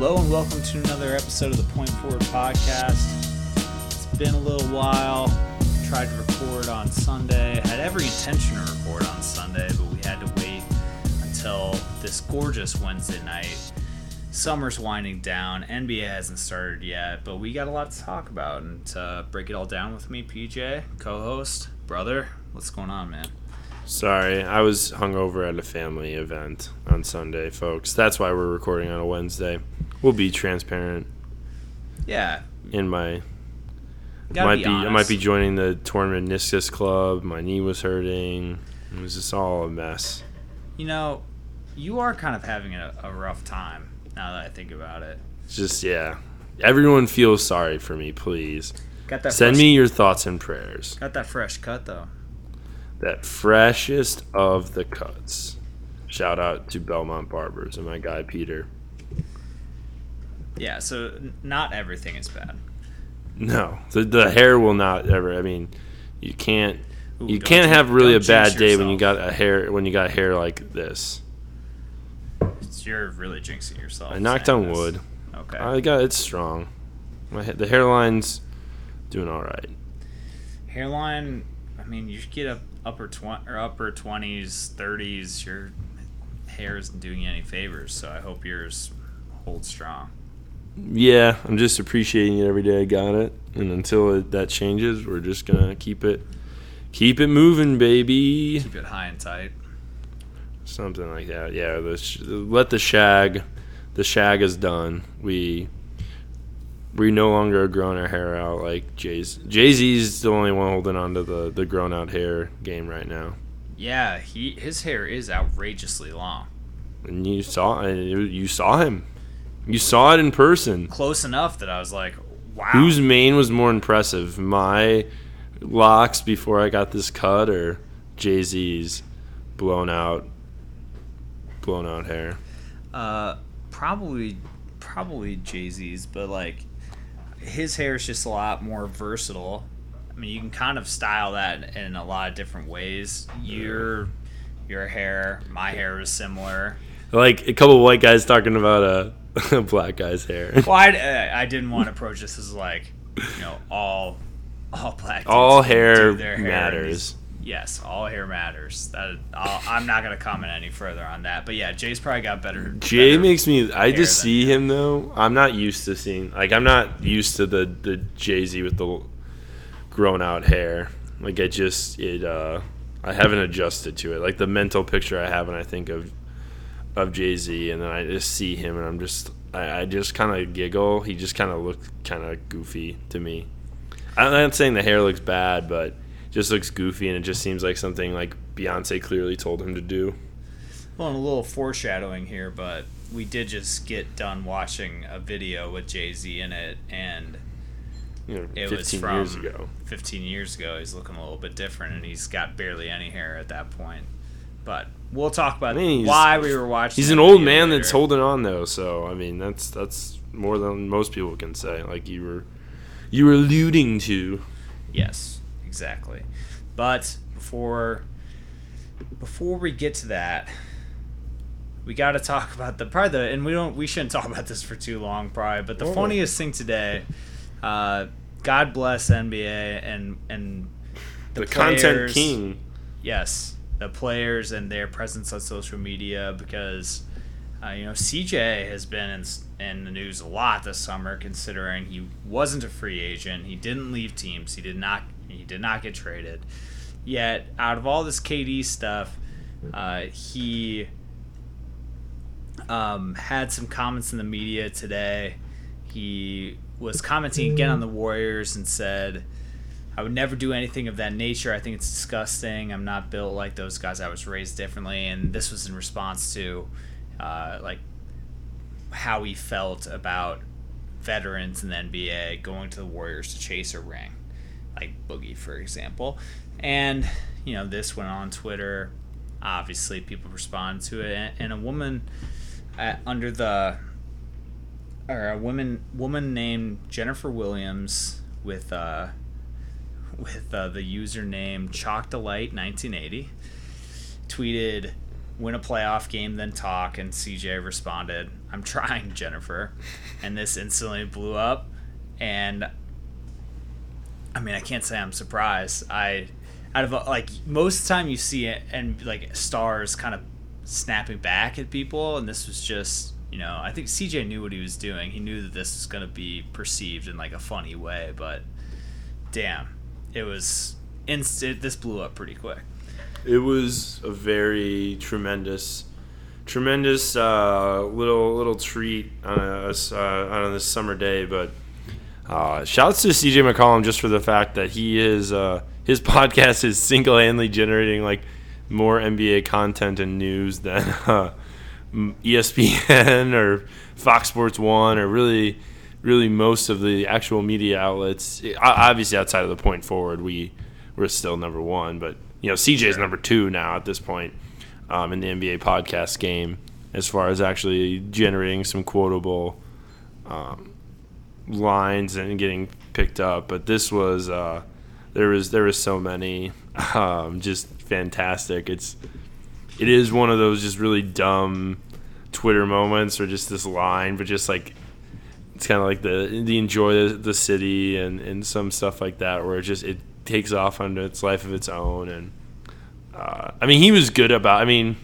Hello and welcome to another episode of the Point Forward Podcast. It's been a little while. Tried to record on Sunday. Had every intention to record on Sunday, but we had to wait until this gorgeous Wednesday night. Summer's winding down. NBA hasn't started yet, but we got a lot to talk about. And to break it all down with me, PJ, co-host, brother, what's going on, man? Sorry, I was hungover at a family event on Sunday, folks. That's why we're recording on a Wednesday. We'll be transparent. Yeah, In my might be, be, I might be joining the tournament meniscus club. My knee was hurting. It was just all a mess. You know, you are kind of having a, a rough time now that I think about it. It's just yeah. Everyone feels sorry for me, please. Got that Send fresh, me your thoughts and prayers. got that fresh cut though. That freshest of the cuts. Shout out to Belmont Barbers and my guy Peter. Yeah, so n- not everything is bad. No, the the hair will not ever. I mean, you can't Ooh, you can't have really a bad day when you got a hair when you got hair like this. It's- You're really jinxing yourself. I knocked on this. wood. Okay. I got it's strong. My the hairline's doing all right. Hairline. I mean, you get up upper twenty or upper twenties, thirties. Your hair isn't doing you any favors, so I hope yours holds strong. Yeah, I'm just appreciating it every day I got it, and until it, that changes, we're just gonna keep it keep it moving, baby. Keep it high and tight. Something like that. Yeah, the sh- let the shag. The shag is done. We we no longer are growing our hair out like Jay's. Jay Z's the only one holding on to the the grown out hair game right now. Yeah, he his hair is outrageously long. And you saw you saw him. You saw it in person. Close enough that I was like, wow. Whose mane was more impressive? My locks before I got this cut, or Jay Z's blown out, blown out hair? Uh, probably, probably Jay Z's, but like, his hair is just a lot more versatile. I mean, you can kind of style that in a lot of different ways. Your, your hair, my hair is similar. Like a couple white guys talking about a, a black guy's hair. Well, I, I didn't want to approach this as like, you know, all, all black. All hair their in matters. Yes, all hair matters. That I'll, I'm not gonna comment any further on that. But yeah, Jay's probably got better. Jay better makes me. I just see him though. I'm not used to seeing. Like I'm not used to the the Jay Z with the grown out hair. Like I just it. uh I haven't adjusted to it. Like the mental picture I have when I think of of Jay Z, and then I just see him, and I'm just I, I just kind of giggle. He just kind of looked kind of goofy to me. I'm not saying the hair looks bad, but just looks goofy, and it just seems like something like Beyonce clearly told him to do. Well, and a little foreshadowing here, but we did just get done watching a video with Jay Z in it, and You know, it 15 was from years ago. 15 years ago. He's looking a little bit different, and he's got barely any hair at that point. But we'll talk about I mean, why we were watching. He's an old man later. that's holding on though, so I mean that's that's more than most people can say. Like you were you were alluding to. Yes, exactly. But before before we get to that, we got to talk about the probably the and we don't we shouldn't talk about this for too long probably. But the Oh. funniest thing today, uh, God bless NBA and and The, players- content king. Yes, the players and their presence on social media because uh, you know CJ has been in, in the news a lot this summer, considering he wasn't a free agent. He didn't leave teams. He did not. He did not get traded. Yet, out of all this KD stuff, uh, he um, had some comments in the media today. He was commenting again on the Warriors and said, I would never do anything of that nature. I think it's disgusting. I'm not built like those guys. I was raised differently. And this was in response to, uh, like, how he felt about veterans in the NBA going to the Warriors to chase a ring, like Boogie, for example. And, you know, this went on Twitter. Obviously, people responded to it. And, and a woman uh, under the, or a woman, woman named Jennifer Williams with, uh, with uh, the username Chalk Delight 1980 tweeted win a playoff game, then talk. And CJ responded, I'm trying, Jennifer. And this instantly blew up. And I mean, I can't say I'm surprised. I, out of like most of the time you see it and like stars kind of snapping back at people, and this was just, you know, I think CJ knew what he was doing. He knew that this was going to be perceived in like a funny way, but damn, it was instant. This blew up pretty quick. It was a very tremendous, tremendous uh, little little treat on a, uh, on this summer day. But uh, shouts to CJ McCollum just for the fact that he is uh, his podcast is single handedly generating like more NBA content and news than uh, ESPN or Fox Sports One or really really most of the actual media outlets. Obviously, outside of the point forward, we we're still number one, but you know CJ is number two now at this point um, in the NBA podcast game as far as actually generating some quotable um, lines and getting picked up. But this was uh, there was there was so many um, just fantastic. It's it is one of those just really dumb Twitter moments or just this line, but just like it's kind of like the the enjoy the, the city and, and some stuff like that where it just it takes off on its life of its own and uh, I mean he was good about I mean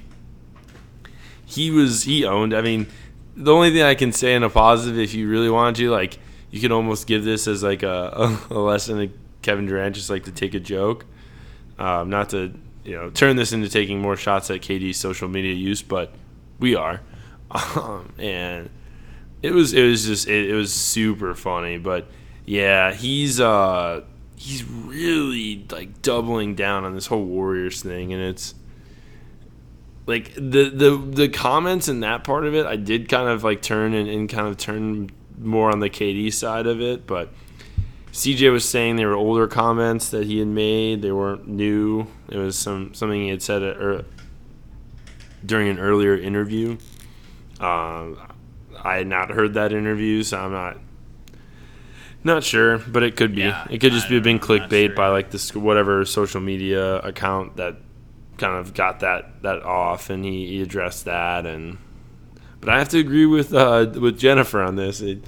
he was he owned I mean the only thing I can say in a positive if you really wanted to like you can almost give this as like a, a lesson to Kevin Durant just like to take a joke. Um, not to you know turn this into taking more shots at KD's social media use but we are. Um, and it was it was just it, it was super funny, but yeah, he's uh he's really like doubling down on this whole Warriors thing, and it's like the the the comments in that part of it, I did kind of like turn and, and kind of turn more on the KD side of it, but CJ was saying they were older comments that he had made. They weren't new. It was some something he had said at, er, during an earlier interview. Uh, I had not heard that interview, so I'm not not sure, but it could be. Yeah, it could just be been clickbait sure. by like this whatever social media account that kind of got that that off, and he, he addressed that. And but I have to agree with uh, with Jennifer on this. It,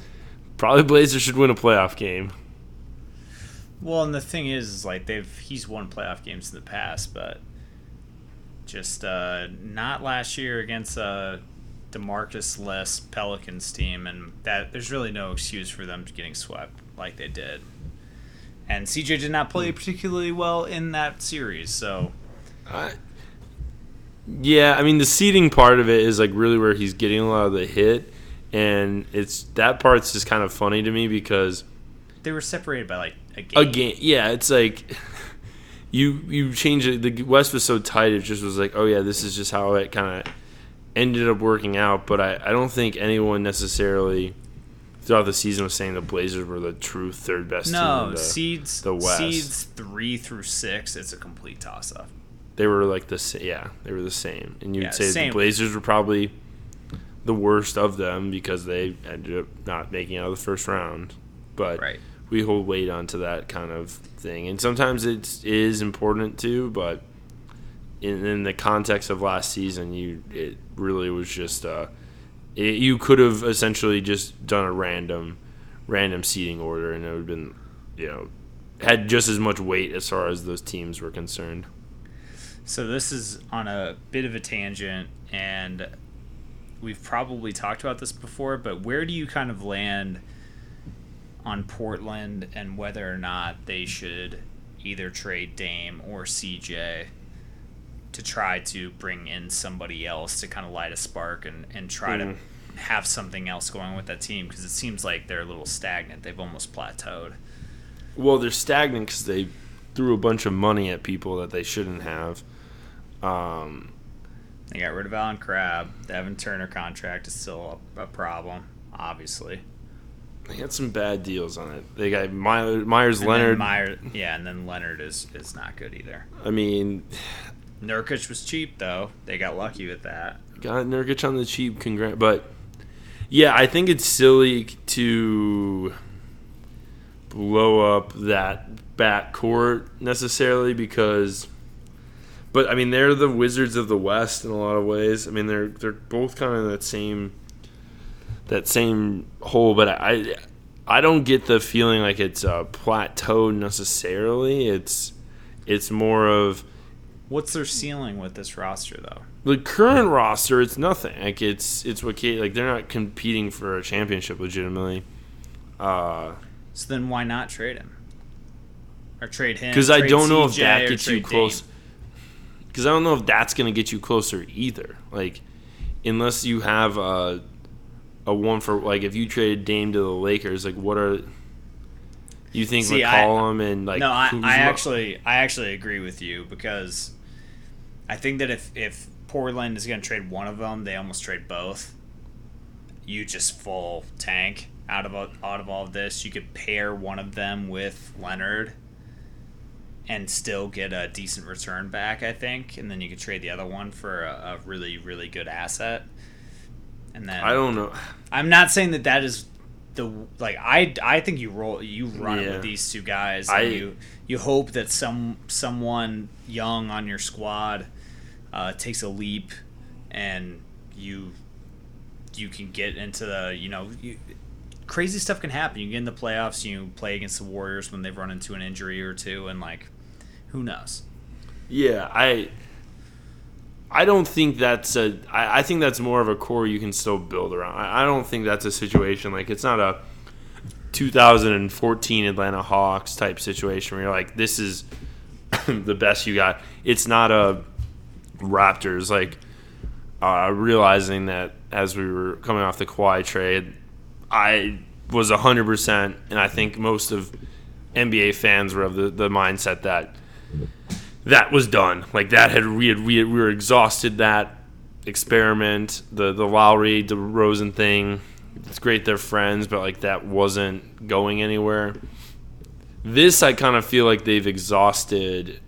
probably Blazers should win a playoff game. Well, and the thing is, is like they've he's won playoff games in the past, but just uh, not last year against uh, DeMarcus less Pelicans team, and that there's really no excuse for them getting swept like they did. And CJ did not play hmm. particularly well in that series, so. Uh, yeah, I mean the seeding part of it is like really where he's getting a lot of the hit, and it's that part's just kind of funny to me because they were separated by like a game. A game, yeah. It's like you you change it. The West was so tight; it just was like, oh yeah, this is just how it kind of ended up working out, but I, I don't think anyone necessarily throughout the season was saying the Blazers were the true third best no, team the, seeds, the West. Seeds three through six, it's a complete toss up. They were like the same. yeah, they were the same, and you'd yeah, say same. the Blazers were probably the worst of them because they ended up not making out of the first round. But right. we hold weight onto that kind of thing, and sometimes it is important too, but in, in the context of last season, you it really was just uh, it, you could have essentially just done a random random seating order, and it would have been you know had just as much weight as far as those teams were concerned. So this is on a bit of a tangent, and we've probably talked about this before, but where do you kind of land on Portland and whether or not they should either trade Dame or CJ to try to bring in somebody else to kind of light a spark and, and try mm. to have something else going with that team because it seems like they're a little stagnant. They've almost plateaued. Well, they're stagnant because they threw a bunch of money at people that they shouldn't have. Um, they got rid of Allen Crabbe. The Evan Turner contract is still a, a problem, obviously. They had some bad deals on it. They got Meyers, Leonard. Yeah, and then Leonard is is not good either. I mean, Nurkic was cheap though. They got lucky with that. Got Nurkic on the cheap. Congrats, but yeah, I think it's silly to blow up that back court necessarily because But I mean, they're the Wizards of the West in a lot of ways. I mean, they're they're both kind of that same that same hole. But I I don't get the feeling like it's a plateau necessarily. It's it's more of What's their ceiling with this roster, though? the current roster. It's nothing. Like it's it's what Kate, like they're not competing for a championship legitimately. Uh, So then why not trade him? Or trade him? because I don't know if that gets you close. Because I don't know if that's going to get you closer either. Like, unless you have a a one for like if you traded Dame to the Lakers, like what are you think See, I- McCollum and like no, I, I actually I actually agree with you because I think that if if Portland is going to trade one of them, they almost trade both. You just full tank out of out of all of this. You could pair one of them with Leonard and still get a decent return back, I think, and then you could trade the other one for a, a really really good asset. And then I don't know. I'm not saying that that is the like I I think you roll you run Yeah. with these two guys. I- you you hope that some someone young on your squad uh, takes a leap, and you you can get into the you know you, crazy stuff can happen. You get in the playoffs, you play against the Warriors when they've run into an injury or two, and like who knows. Yeah, I I don't think that's a. I, I think that's more of a core you can still build around. I, I don't think that's a situation like it's not a 2014 Atlanta Hawks type situation where you're like, this is the best you got. It's not a Raptors like uh, realizing that as we were coming off the Kawhi trade, I was 100%, and I think most of NBA fans were of the, the mindset that that was done. Like that had we had we, had, we were exhausted that experiment, the the Lowry DeRozan thing. It's great they're friends, but like that wasn't going anywhere. This I kind of feel like they've exhausted.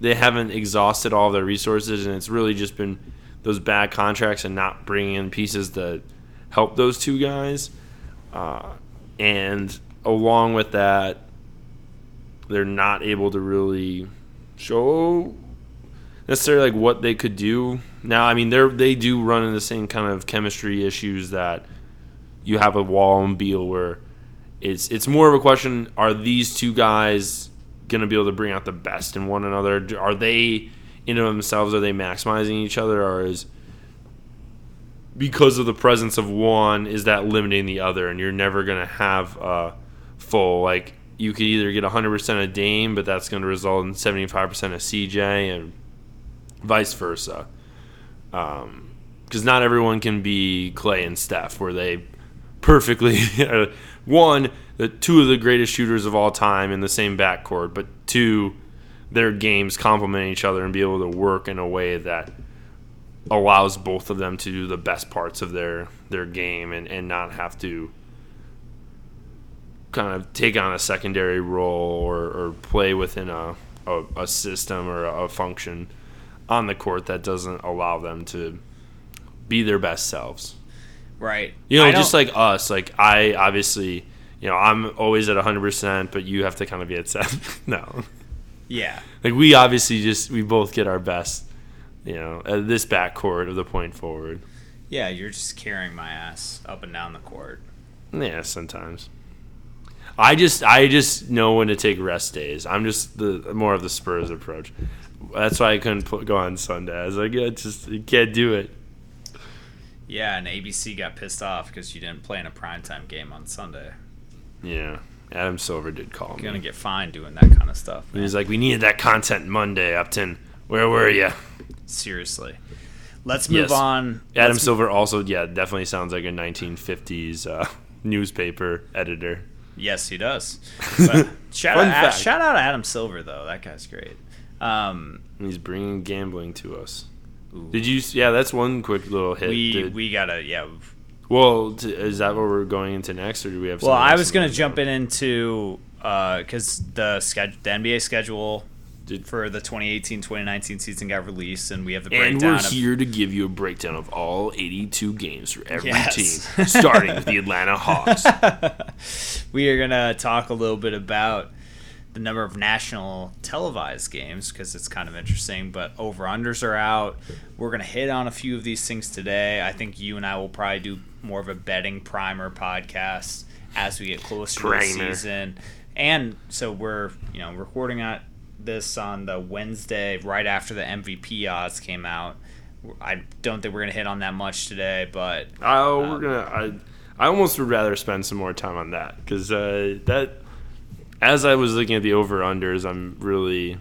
They haven't exhausted all their resources, and it's really just been those bad contracts and not bringing in pieces that help those two guys. Uh, and along with that, they're not able to really show necessarily like what they could do. Now, I mean, they're they do run into the same kind of chemistry issues that you have a Wall and Beal, where it's it's more of a question: Are these two guys going to be able to bring out the best in one another? Are they in themselves? Are they maximizing each other, or is because of the presence of one is that limiting the other, and you're never going to have a full like you could either get 100% of Dame, but that's going to result in 75% of CJ, and vice versa. Um, because not everyone can be Clay and Steph, where they perfectly uh, one, the two of the greatest shooters of all time in the same backcourt, but two, their games complement each other and be able to work in a way that allows both of them to do the best parts of their their game and, and not have to kind of take on a secondary role or, or play within a, a, a system or a function on the court that doesn't allow them to be their best selves. Right. You know, just like us, like I obviously, you know, I'm always at 100%, but you have to kind of be at 7. no. yeah. Like we obviously just, we both get our best, you know, at this backcourt of the point forward. Yeah, you're just carrying my ass up and down the court. Yeah, sometimes. I just I just know when to take rest days. I'm just the more of the Spurs approach. That's why I couldn't put, go on Sunday. I was like, yeah, just you can't do it. Yeah, and ABC got pissed off because you didn't play in a primetime game on Sunday. Yeah, Adam Silver did call You're me. gonna get fined doing that kind of stuff. He was like, we needed that content Monday, Upton. Where were you? Seriously. Let's move Yes. on. Adam Let's- Silver also, yeah, definitely sounds like a 1950s uh, newspaper editor. Yes, he does. But shout, out, fact. shout out Adam Silver though. That guy's great. Um, He's bringing gambling to us. Did you? Yeah, that's one quick little hit. we we gotta yeah. Well, t- is that what we're going into next, or do we have? Well, I was gonna jump in into uh, because the schedule, the NBA schedule Did- for the 2018-2019 season got released, and we have the And breakdown we're of here to give you a breakdown of all 82 games for every Yes. team, starting with the Atlanta Hawks. we are gonna talk a little bit about the number of national televised games because it's kind of interesting. But over unders are out. We're gonna hit on a few of these things today. I think you and I will probably do more of a betting primer podcast as we get closer to the season. And so we're you know recording at this on the Wednesday right after the MVP odds came out. I don't think we're gonna hit on that much today, but Oh, Um, we're gonna. I I almost would rather spend some more time on that because uh, that. As I was looking at the over unders, I'm really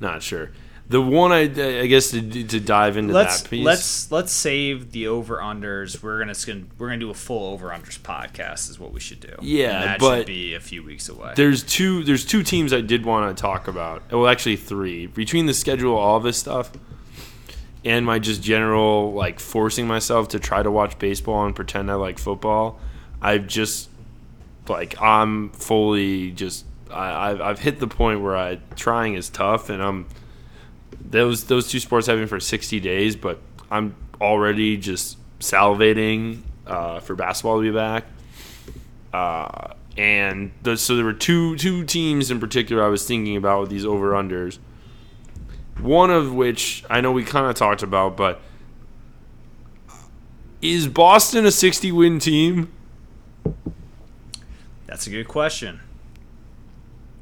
not sure. The one I, I guess to, to dive into let's that piece. let's let's save the over unders. We're gonna we're gonna do a full over unders podcast is what we should do. Yeah, and that but should be a few weeks away. there's two there's two teams I did want to talk about. Well, actually three. Between the schedule, all this stuff, and my just general like forcing myself to try to watch baseball and pretend I like football. I've just like I'm fully just I, I've I've hit the point where I trying is tough, and I'm those those two sports been for 60 days, but I'm already just salivating uh, for basketball to be back. Uh, and the, so there were two two teams in particular I was thinking about with these over unders. One of which I know we kind of talked about, but is Boston a 60 win team? That's a good question.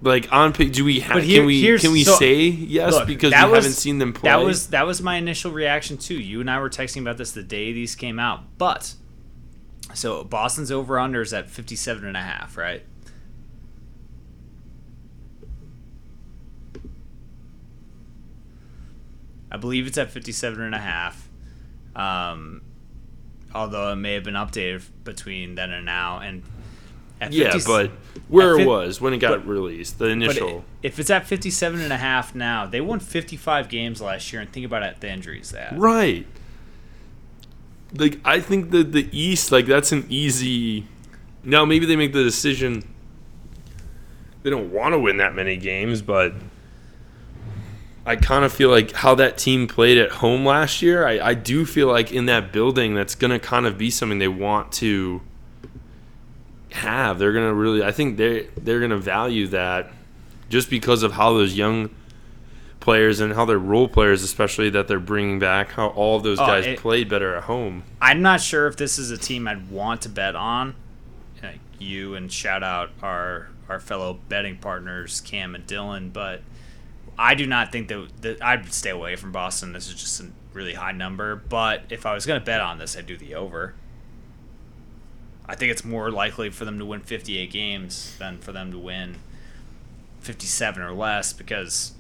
Like on do we have? Here- can we can we so- say yes Look, because we was- haven't seen them play? That was that was my initial reaction too. You and I were texting about this the day these came out. But so Boston's over unders at 57 and a half, right? I believe it's at 57 and a half. Um, although it may have been updated between then and now and at yeah, 50 but where it was when it got but- released, the initial. if it's at 57 and a half now, they won 55 games last year and think about it, the injuries they had. Right. Like I think that the East, like that's an easy. Now maybe they make the decision. They don't want to win that many games, but I kind of feel like how that team played at home last year. I, I do feel like in that building, that's going to kind of be something they want to have. They're to really. I think they they're to value that just because of how those young players and how they're role players, especially that they're bringing back, how all of those Oh, guys it- played better at home. I'm not sure if this is a team I'd want to bet on. Like you and shout out our our fellow betting partners Cam and Dylan, but I do not think that, that I'd stay away from Boston. This is just a really high number. But if I was going to bet on this, I'd do the over. I think it's more likely for them to win 58 games than for them to win 57 or less because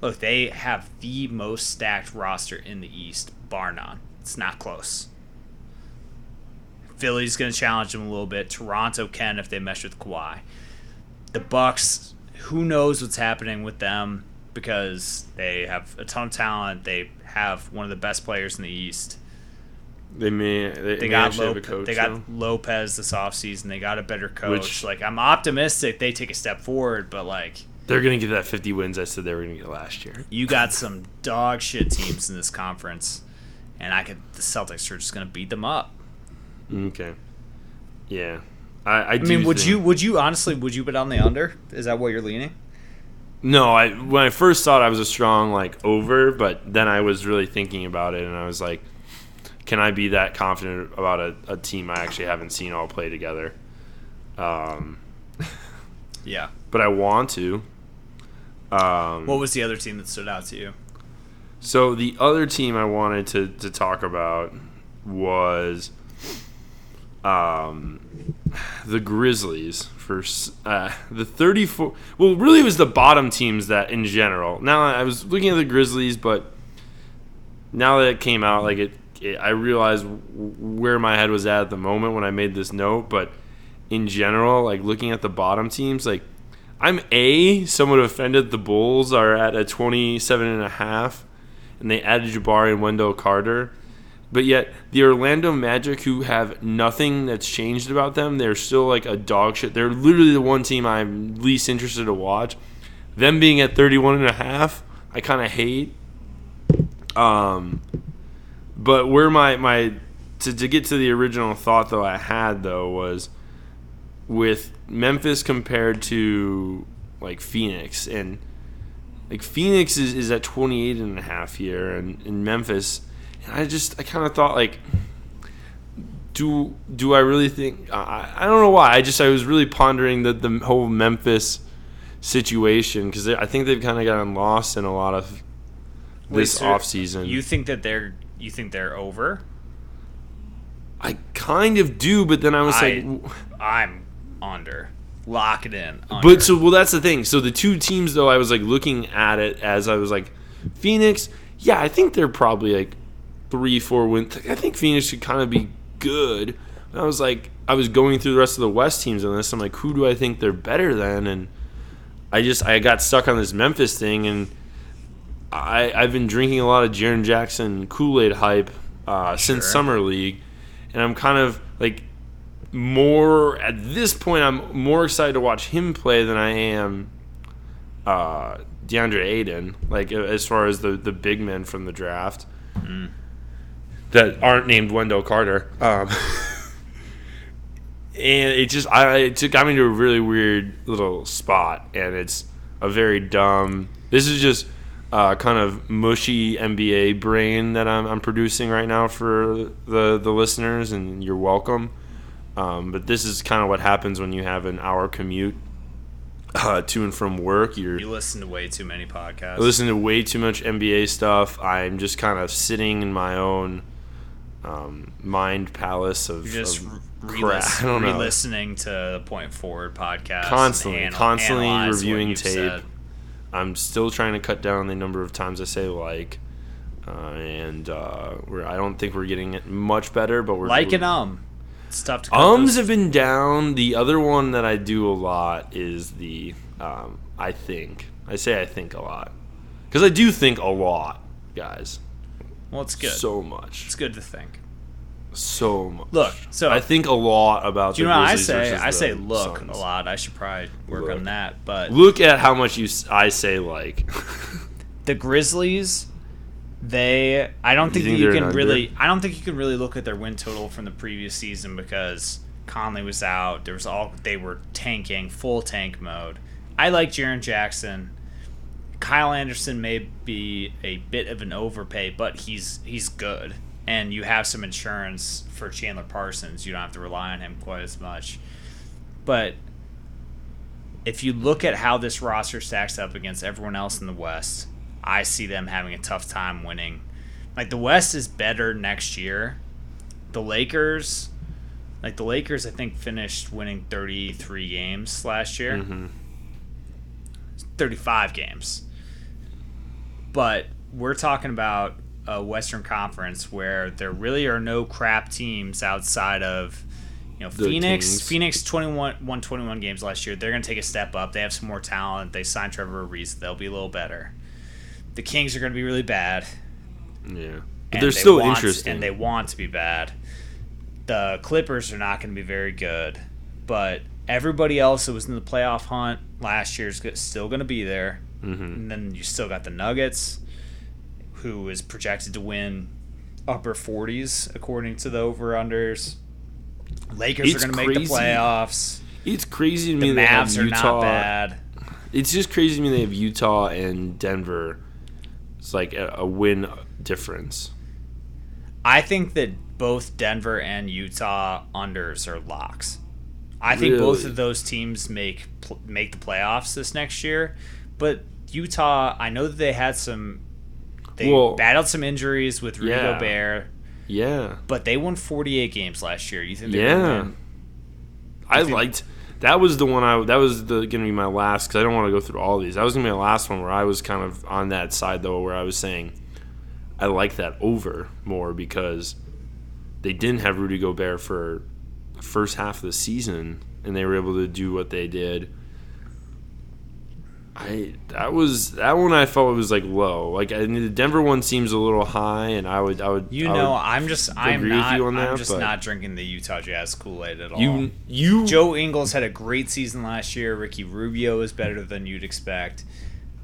look, they have the most stacked roster in the East, bar none. It's not close. Philly's going to challenge them a little bit. Toronto can if they mesh with Kawhi. The Bucks, who knows what's happening with them because they have a ton of talent. They have one of the best players in the East. They may they, They may got actually have a coach. they got though. Lopez this offseason. They got a better coach. Which- like I'm optimistic they take a step forward, but like They're gonna get that 50 wins I said they were gonna get last year. you got some dog shit teams in this conference, and I could the Celtics are just gonna beat them up. Okay. Yeah. I, I, I mean, would think- you would you honestly would you bet on the under? Is that what you're leaning? No, I when I first thought I was a strong like over, but then I was really thinking about it and I was like, can I be that confident about a, a team I actually haven't seen all play together? Um, Yeah. but I want to. Um, What was the other team that stood out to you? So the other team I wanted to, to talk about was um, the Grizzlies for uh, the 34 well really it was the bottom teams that in general now I was looking at the Grizzlies but now that it came out like it, it I realized w- where my head was at at the moment when I made this note but in general like looking at the bottom teams like I'm a somewhat offended the Bulls are at a 27 and a half and they added Jabari and Wendell Carter. But yet the Orlando Magic, who have nothing that's changed about them, they're still like a dog shit. They're literally the one team I'm least interested to watch. Them being at 31 and a half, I kind of hate. Um, but where my my to, to get to the original thought though I had though was with Memphis compared to like Phoenix. And like Phoenix is, is at 28 and a half here and in Memphis. And I just I kind of thought like do do I really think I, I don't know why. I just I was really pondering the the whole Memphis situation because I think they've kind of gotten lost in a lot of this so off season. You think that they're you think they're over? I kind of do, but then I was I, like, I'm under. Lock it in. Under. But so well, that's the thing. So the two teams, though, I was like looking at it as I was like, Phoenix. Yeah, I think they're probably like three, four wins. I think Phoenix should kind of be good. And I was like, I was going through the rest of the West teams on this. I'm like, who do I think they're better than? And I just I got stuck on this Memphis thing, and I I've been drinking a lot of Jaren Jackson Kool Aid hype uh, since summer league, and I'm kind of like more at this point. I'm more excited to watch him play than I am uh, DeAndre Ayton. Like as far as the the big men from the draft that aren't named Wendell Carter. Um, and it just I it took got me to a really weird little spot, and it's a very dumb. This is just uh, kind of mushy NBA brain that I'm, I'm producing right now for the the listeners, and you're welcome. Um, but this is kind of what happens when you have an hour commute uh, to and from work. You're you listen to way too many podcasts. I listen to way too much NBA stuff. I'm just kind of sitting in my own um, mind palace of, You're just of re- crap. I don't know. re-listening to the Point Forward podcast. Constantly, constantly reviewing tape. said. I'm still trying to cut down the number of times I say like, uh, and uh, we're, I don't think we're getting it much better. But we're Like we're, an um. It's tough to cut Ums those- have been down. The other one that I do a lot is the um, I think. I say I think a lot because I do think a lot, guys. Well, it's good. So much. it's good to think. So much. Look, so I think a lot about. Do you know what I say? I say look Suns. a lot. I should probably work Look. on that. But Look at how much you. I say like. the Grizzlies, they I don't You think, think you can under? really I don't think you can really look at their win total from the previous season because Conley was out. There was all they were tanking, full tank mode. I like Jaren Jackson. Kyle Anderson may be a bit of an overpay, but he's he's good. And you have some insurance for Chandler Parsons. You don't have to rely on him quite as much. But if you look at how this roster stacks up against everyone else in the West, I see them having a tough time winning. Like the West is better next year. The Lakers, like the Lakers, I think finished winning 33 games last year. Mhm. 35 games. But we're talking about a Western Conference where there really are no crap teams outside of you know The Phoenix. Kings. Phoenix 21 won 21 games last year. They're going to take a step up. They have some more talent. They signed Trevor Ariza. They'll be a little better. The Kings are going to be really bad. Yeah, but they're they still want- interesting. and they want to be bad. The Clippers are not going to be very good, but everybody else that was in the playoff hunt last year is still going to be there. hmm And then you still got the Nuggets, who is projected to win upper 40s according to the over unders. Lakers It's are going to make the playoffs. It's crazy to The me they have Mavs are Utah. not bad. It's just crazy to me they have Utah and Denver. It's like a, a win difference. I think that both Denver and Utah unders are locks. I think both of those teams make pl- make the playoffs this next year, but Utah, I know that they had some they Well, battled some injuries with Rudy yeah. Gobert, Yeah, but they won 48 games last year. You think they're Yeah. I think- liked. That was the one I. That was the gonna be my last because I don't want to go through all these. That was gonna be my last one where I was kind of on that side though, where I was saying I like that over more because they didn't have Rudy Gobert for the first half of the season, and they were able to do what they did. I that was that one I felt was like low. Like I, the Denver one seems a little high, and I would I would You I know, would- I'm just I'm agree with not you on I'm that, just not drinking the Utah Jazz Kool-Aid at all. you you Joe Ingles had a great season last year. Ricky Rubio is better than you'd expect.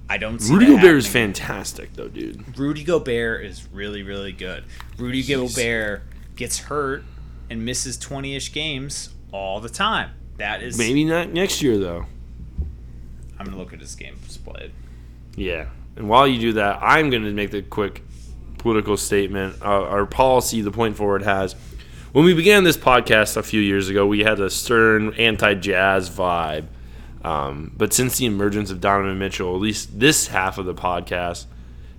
I don't see Rudy that Gobert is fantastic though, dude. Rudy Gobert is really, really good. Rudy He's- Gobert gets hurt and misses 20 ish games all the time. That is Maybe not next year though. I'm gonna look at his games played. Yeah. And while you do that, I'm going to make the quick political statement. Uh, our policy, the point forward, has. When we began this podcast a few years ago, we had a stern anti-jazz vibe. Um, but since the emergence of Donovan Mitchell, at least this half of the podcast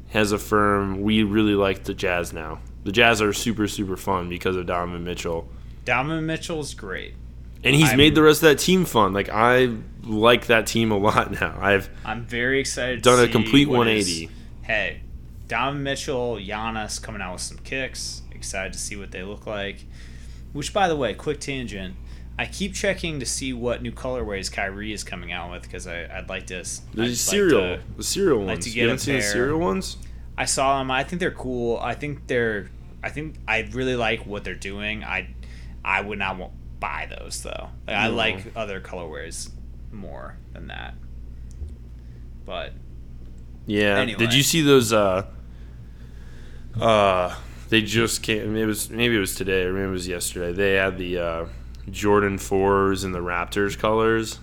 has affirmed we really like the Jazz now. The Jazz are super, super fun because of Donovan Mitchell. Donovan mitchell is great. And he's I'm- made the rest of that team fun. Like, I like that team a lot now. I've I'm very excited. Done to a see complete what 180. is- hey, Donovan Mitchell, Giannis coming out with some kicks. Excited to see what they look like. Which, by the way, quick tangent. I keep checking to see what new colorways Kyrie is coming out with because I'd like to. the like cereal, to- the cereal like ones. to you get a haven't seen the cereal ones? I saw them. I think they're cool. I think they're. I think I really like what they're doing. I, I would not want buy those though. Like, I like other colorways more than that. But Yeah. Anyway. Did you see those? Uh, uh, they just came. It was maybe it was today or maybe it was yesterday. They had the uh, Jordan fours and the Raptors colors.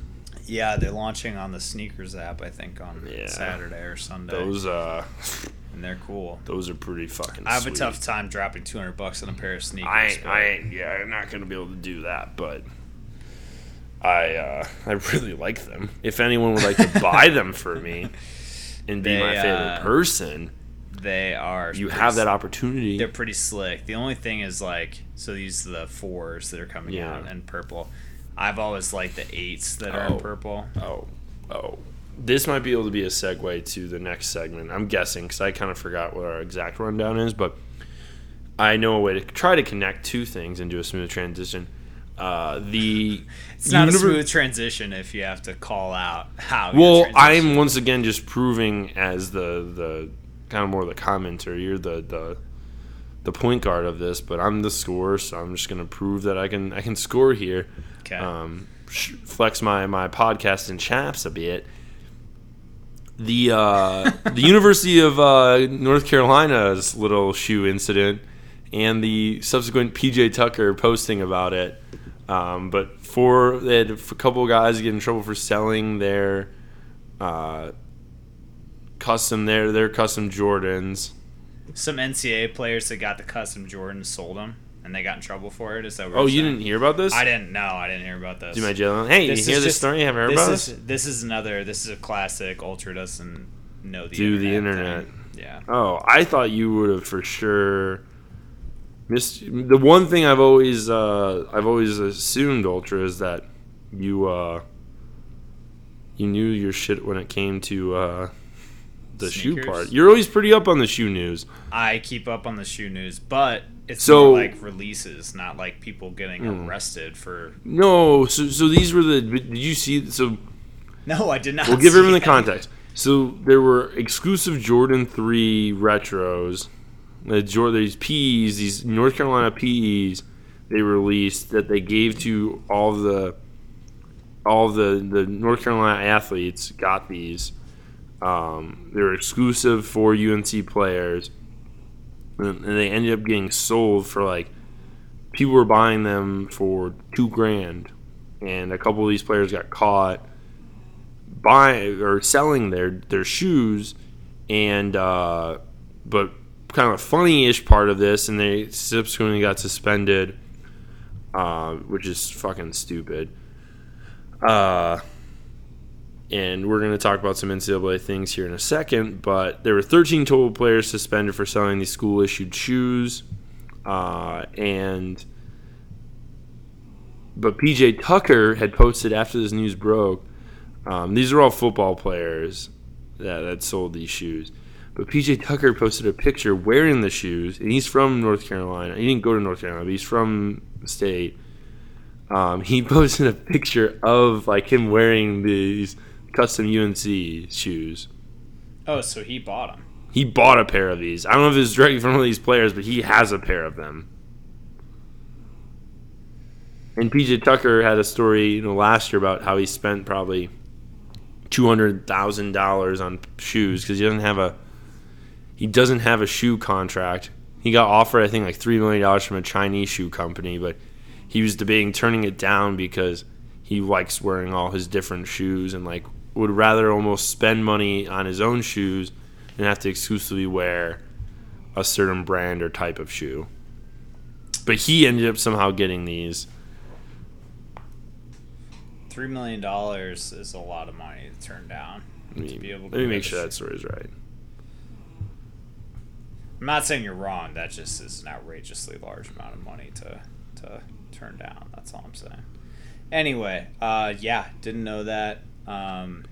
yeah, they're launching on the sneakers app. I think on Yeah. Saturday or Sunday, Those uh, and they're cool. those are pretty fucking. I have sweet. a tough time dropping two hundred bucks on a pair of sneakers. I ain't, but I ain't, yeah, I'm not gonna be able to do that, but I uh, I really like them. If anyone would like to buy them for me and be They, my favorite uh, person, they are. you have that opportunity. They're pretty slick. The only thing is like, so these are the fours that are coming Yeah. out in purple. I've always liked the eights that are Oh. in purple. Oh, oh. This might be able to be a segue to the next segment. I'm guessing because I kind of forgot what our exact rundown is, but I know a way to try to connect two things and do a smooth transition. Uh, the It's not a smooth transition if you have to call out how. you Well. I'm once again just proving as the the kind of more the commenter. You're the the the point guard of this, but I'm the scorer, so I'm just gonna prove that I can I can score here. Okay. Um, flex my my podcast and chaps a bit. The uh, the University of uh, North Carolina's little shoe incident and the subsequent PJ Tucker posting about it. Um, but for they had a couple of guys get in trouble for selling their uh, custom their their custom Jordans. Some NCAA players that got the custom Jordans sold them, and they got in trouble for it. Is that what Oh, saying? didn't hear about this? I didn't know. I didn't hear about this. Do my Jalen. Hey, This you hear is this just- story? You haven't heard this about is this? this is another. This is a classic. Ultra doesn't know the Do the internet. internet. thing. Yeah. Oh, I thought you would have for sure missed the one thing I've always uh, I've always assumed Ultra is that you uh, you knew your shit when it came to uh, the shoe part. You're always pretty up on the shoe news. I keep up on the shoe news, but it's So- like releases, not like people getting Hmm. arrested for. No, so so these were the did you see so No, I did not. We'll give everyone the context. So there were exclusive Jordan three retros, the Jordan these PEs, these North Carolina PEs, they released that they gave to all the all the the North Carolina athletes got these. Um, they were exclusive for UNC players, and, they ended up getting sold for like people were buying them for two grand, and a couple of these players got caught buying or selling their their shoes. And uh, but kind of a funny-ish part of this and they subsequently got suspended uh, which is fucking stupid. Uh, and we're going to talk about some NCAA things here in a second but there were 13 total players suspended for selling these school issued shoes uh, and but PJ Tucker had posted after this news broke um, these are all football players that, that sold these shoes. But PJ Tucker posted a picture wearing the shoes, and he's from North Carolina. He didn't go to North Carolina, but he's from the state. Um, he posted a picture of like him wearing these custom UNC shoes. Oh, so he bought them. He bought a pair of these. I don't know if it's directly from one of these players, but he has a pair of them. And PJ Tucker had a story, you know, last year about how he spent probably two hundred thousand dollars on shoes because he doesn't have a he doesn't have a shoe contract. He got offered, I think, like three million dollars from a Chinese shoe company, but he was debating turning it down because he likes wearing all his different shoes and like would rather almost spend money on his own shoes and have to exclusively wear a certain brand or type of shoe. But he ended up somehow getting these. Three million dollars is a lot of money to turn down. Let me, to be able to let me make sure that story's right. I'm not saying you're wrong. That just is an outrageously large amount of money to to turn down. That's all I'm saying. Anyway, uh, yeah, didn't know that. Um,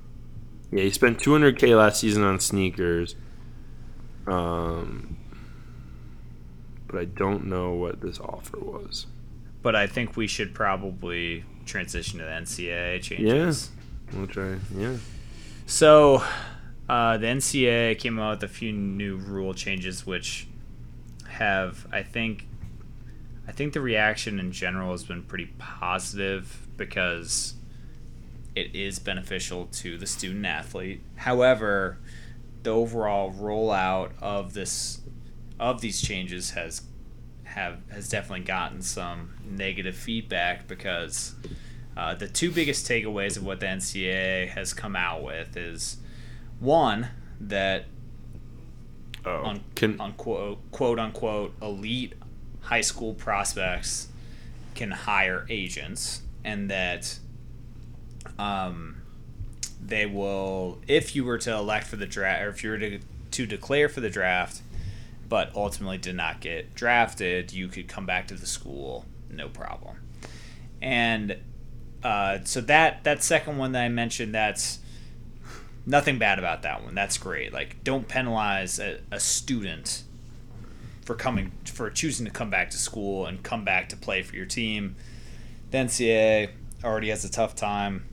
Yeah, he spent 200k last season on sneakers. Um, but I don't know what this offer was. but I think we should probably transition to the NCAA changes. Yeah, We'll try. Yeah. So, uh, the NCAA came out with a few new rule changes, which have, I think, I think the reaction in general has been pretty positive because it is beneficial to the student athlete. However, the overall rollout of this of these changes has have has definitely gotten some negative feedback because uh, the two biggest takeaways of what the NCAA has come out with is one that Oh. un, Can unquote quote unquote elite high school prospects can hire agents and that um, they will if you were to elect for the draft or if you were to, to declare for the draft but ultimately did not get drafted you could come back to the school no problem. And uh, so that that second one that i mentioned that's nothing bad about that one. That's great. Like don't penalize a, a student for coming for choosing to come back to school and come back to play for your team. The ncaa already has a tough time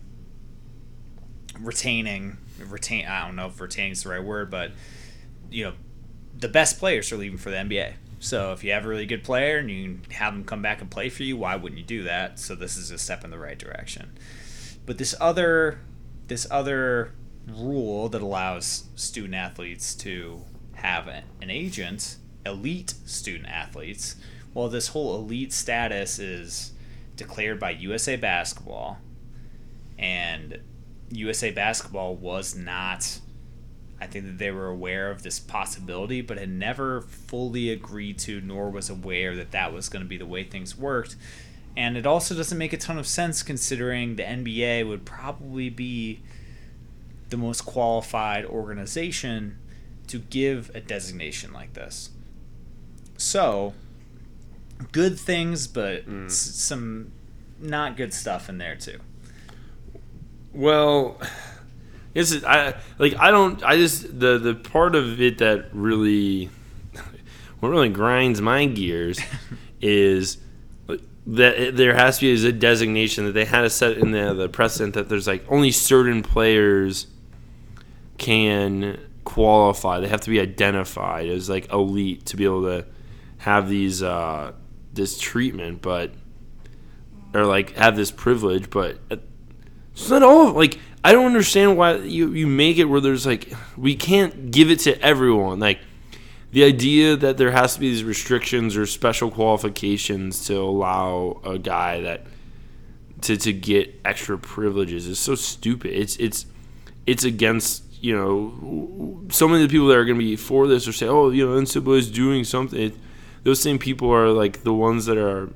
retaining retain i don't know if retaining is the right word but you know the best players are leaving for the nba so if you have a really good player and you have them come back and play for you why wouldn't you do that? So this is a step in the right direction. But this other this other rule that allows student athletes to have an agent elite student athletes well this whole elite status is declared by usa basketball. And USA Basketball was not. I think that they were aware of this possibility, but had never fully agreed to, nor was aware that that was going to be the way things worked. And it also doesn't make a ton of sense considering the NBA would probably be the most qualified organization to give a designation like this. So, good things, but mm. s- some not good stuff in there too. Well, it's I like I don't I just the the part of it that really what really grinds my gears is that there has to be is a designation that they had to set in the the precedent that there's like only certain players can qualify. They have to be identified as like elite to be able to have these uh, this treatment, but or like have this privilege, but it's not all of like I don't understand why you you make it where there's like we can't give it to everyone. Like the idea that there has to be these restrictions or special qualifications to allow a guy that to to get extra privileges is so stupid. It's it's it's against you know so many of the people that are going to be for this or say oh you know NCAA is doing something. It, those same people are like the ones that are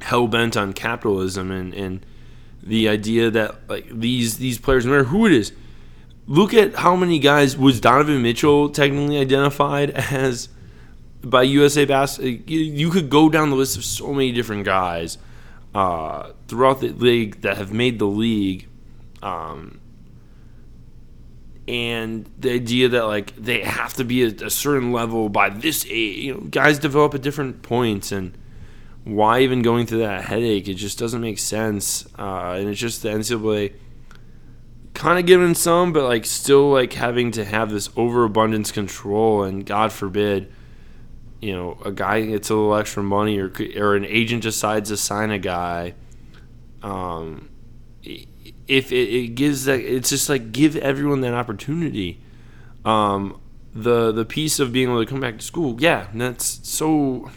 hell bent on capitalism and and the idea that like these these players, no matter who it is, look at how many guys was Donovan Mitchell technically identified as by USA. You, you could go down the list of so many different guys uh, throughout the league that have made the league. Um, and the idea that like they have to be at a certain level by this age, you know, guys develop at different points, and why even going through that headache? It just doesn't make sense, uh, and it's just the NCAA kind of giving some, but like still like having to have this overabundance control, and God forbid, you know, a guy gets a little extra money, or or an agent decides to sign a guy. Um, if it, it gives that, it's just like give everyone that opportunity. Um, the the piece of being able to come back to school, yeah, that's so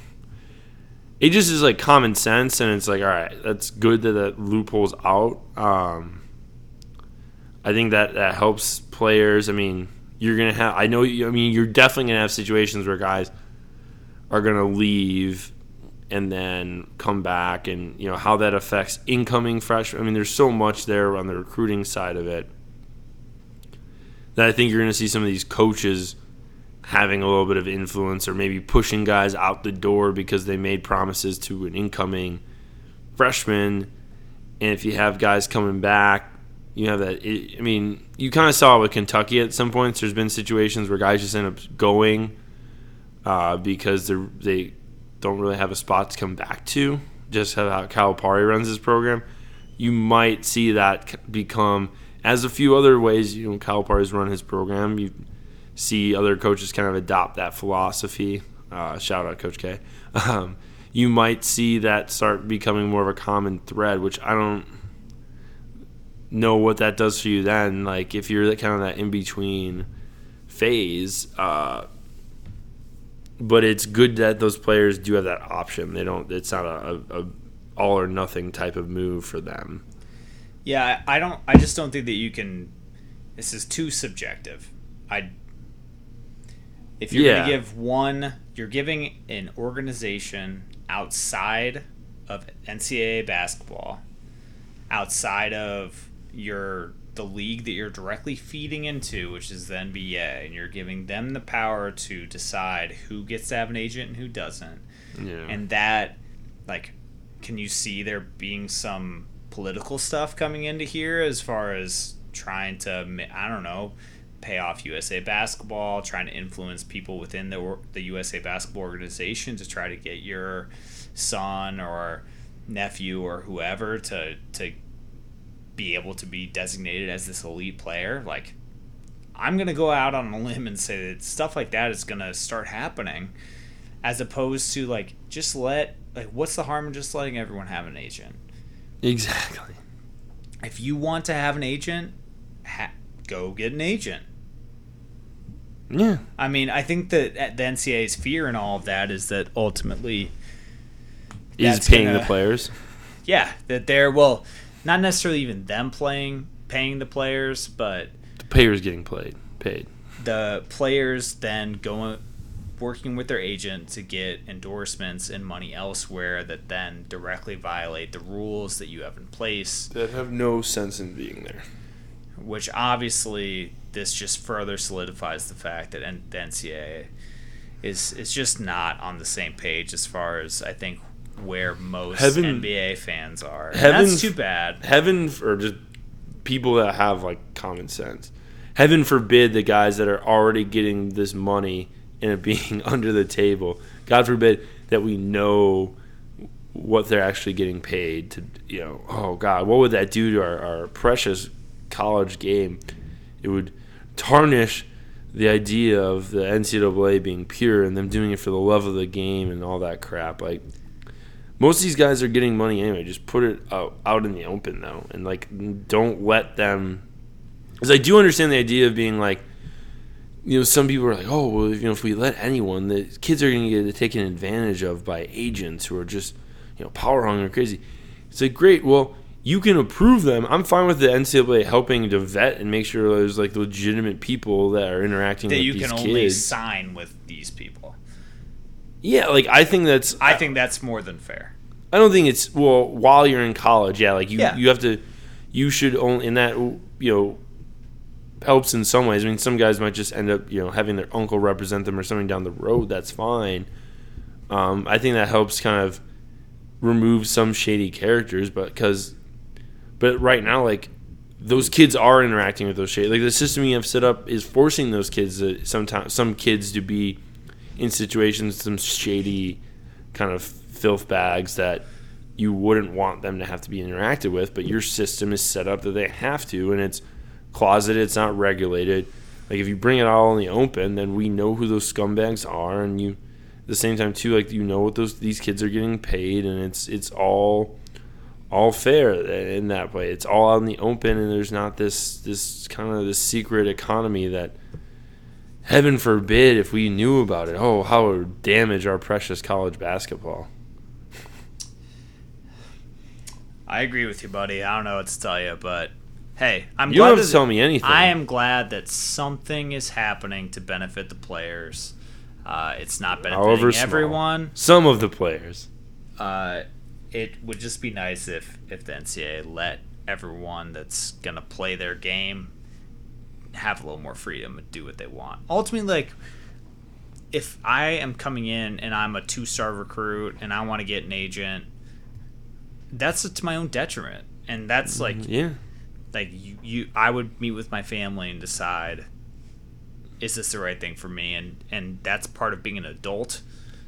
it just is like common sense, and it's like all right, that's good that that loophole's out. Um, I think that that helps players. I mean, you're gonna have. I know. I mean, you're definitely gonna have situations where guys are gonna leave and then come back, and you know how that affects incoming freshmen. I mean, there's so much there on the recruiting side of it that I think you're gonna see some of these coaches having a little bit of influence or maybe pushing guys out the door because they made promises to an incoming freshman. And if you have guys coming back, you have that. I mean, you kind of saw with Kentucky at some points. There's been situations where guys just end up going uh, because they they don't really have a spot to come back to. Just how Calipari runs his program, you might see that become as a few other ways. You know, Calipari's run his program. You see other coaches kind of adopt that philosophy. Uh, shout out Coach K. Um, you might see that start becoming more of a common thread, which I don't know what that does for you then. Like if you're kind of that in between phase, uh, but it's good that those players do have that option. They don't. It's not a, a, a all or nothing type of move for them. Yeah, I don't. I just don't think that you can. This is too subjective. I if you're yeah. going to give one, you're giving an organization outside of NCAA basketball, outside of your the league that you're directly feeding into, which is the NBA, and you're giving them the power to decide who gets to have an agent and who doesn't. Yeah. And that, like, can you see there being some political stuff coming into here as far as trying to, I don't know, pay off USA Basketball, trying to influence people within the the USA Basketball organization to try to get your son or nephew or whoever to to be able to be designated as this elite player. Like, I'm gonna go out on a limb and say that stuff like that is gonna start happening, as opposed to like just let like what's the harm in just letting everyone have an agent? Exactly. If you want to have an agent, ha- go get an agent yeah. I mean, I think that the NCAA's fear and all of that is that ultimately is paying gonna, the players. Yeah, that they're well, not necessarily even them playing, paying the players, but the players getting played, paid. The players then going working with their agent to get endorsements and money elsewhere that then directly violate the rules that you have in place that have no sense in being there. Which obviously this just further solidifies the fact that the NCAA is is just not on the same page as far as I think where most heaven, NBA fans are. Heaven, that's too bad. Heaven for just people that have like common sense. Heaven forbid the guys that are already getting this money and it being under the table. God forbid that we know what they're actually getting paid to you know oh god what would that do to our, our precious college game it would tarnish the idea of the NCAA being pure and them doing it for the love of the game and all that crap. Like most of these guys are getting money anyway. Just put it out, out in the open though, and like don't let them. Because I do understand the idea of being like, you know, some people are like, oh, well, you know, if we let anyone, the kids are going to get taken advantage of by agents who are just, you know, power hungry, crazy. It's like great. Well, you can approve them. I'm fine with the NCAA helping to vet and make sure there's like legitimate people that are interacting that with you can only sign with these people. Yeah, like I think that's I think that's more than fair. I don't think it's well while you're in college. Yeah, like you yeah. you have to you should only in that you know helps in some ways. I mean, some guys might just end up you know having their uncle represent them or something down the road. That's fine. Um, I think that helps kind of remove some shady characters, but because but right now, like those kids are interacting with those shades. Like the system you have set up is forcing those kids to sometimes some kids to be in situations some shady kind of filth bags that you wouldn't want them to have to be interacted with, but your system is set up that they have to, and it's closeted, it's not regulated. Like if you bring it all in the open, then we know who those scumbags are, and you at the same time too, like you know what those these kids are getting paid, and it's it's all all fair in that way. It's all out in the open, and there's not this this kind of this secret economy that, heaven forbid, if we knew about it, oh, how it would damage our precious college basketball. I agree with you, buddy. I don't know what to tell you, but hey, I'm You glad don't have to tell me anything. I am glad that something is happening to benefit the players. Uh, it's not benefiting However small. everyone. Some of the players. Uh, it would just be nice if if the NCAA let everyone that's gonna play their game have a little more freedom and do what they want. Ultimately, like if I am coming in and I'm a two star recruit and I want to get an agent, that's to my own detriment, and that's mm-hmm. like Yeah. like you, you I would meet with my family and decide is this the right thing for me and and that's part of being an adult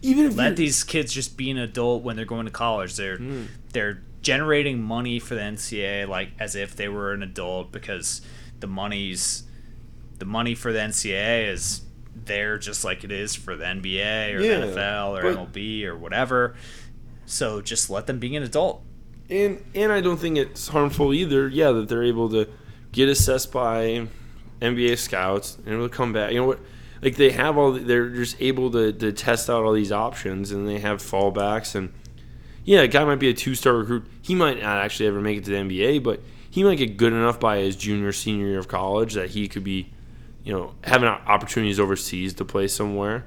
Even if let these kids just be an adult when they're going to college they're Hmm. they're generating money for the NCAA like as if they were an adult because the money's the money for the NCAA is there just like it is for the NBA or Yeah, the NFL or but- MLB or whatever so just let them be an adult and and I don't think it's harmful either. Yeah, that they're able to get assessed by NBA scouts and it'll come back. You know what? Like they have all. They're just able to, to test out all these options and they have fallbacks. And yeah, a guy might be a two star recruit. He might not actually ever make it to the NBA, but he might get good enough by his junior senior year of college that he could be, you know, having opportunities overseas to play somewhere.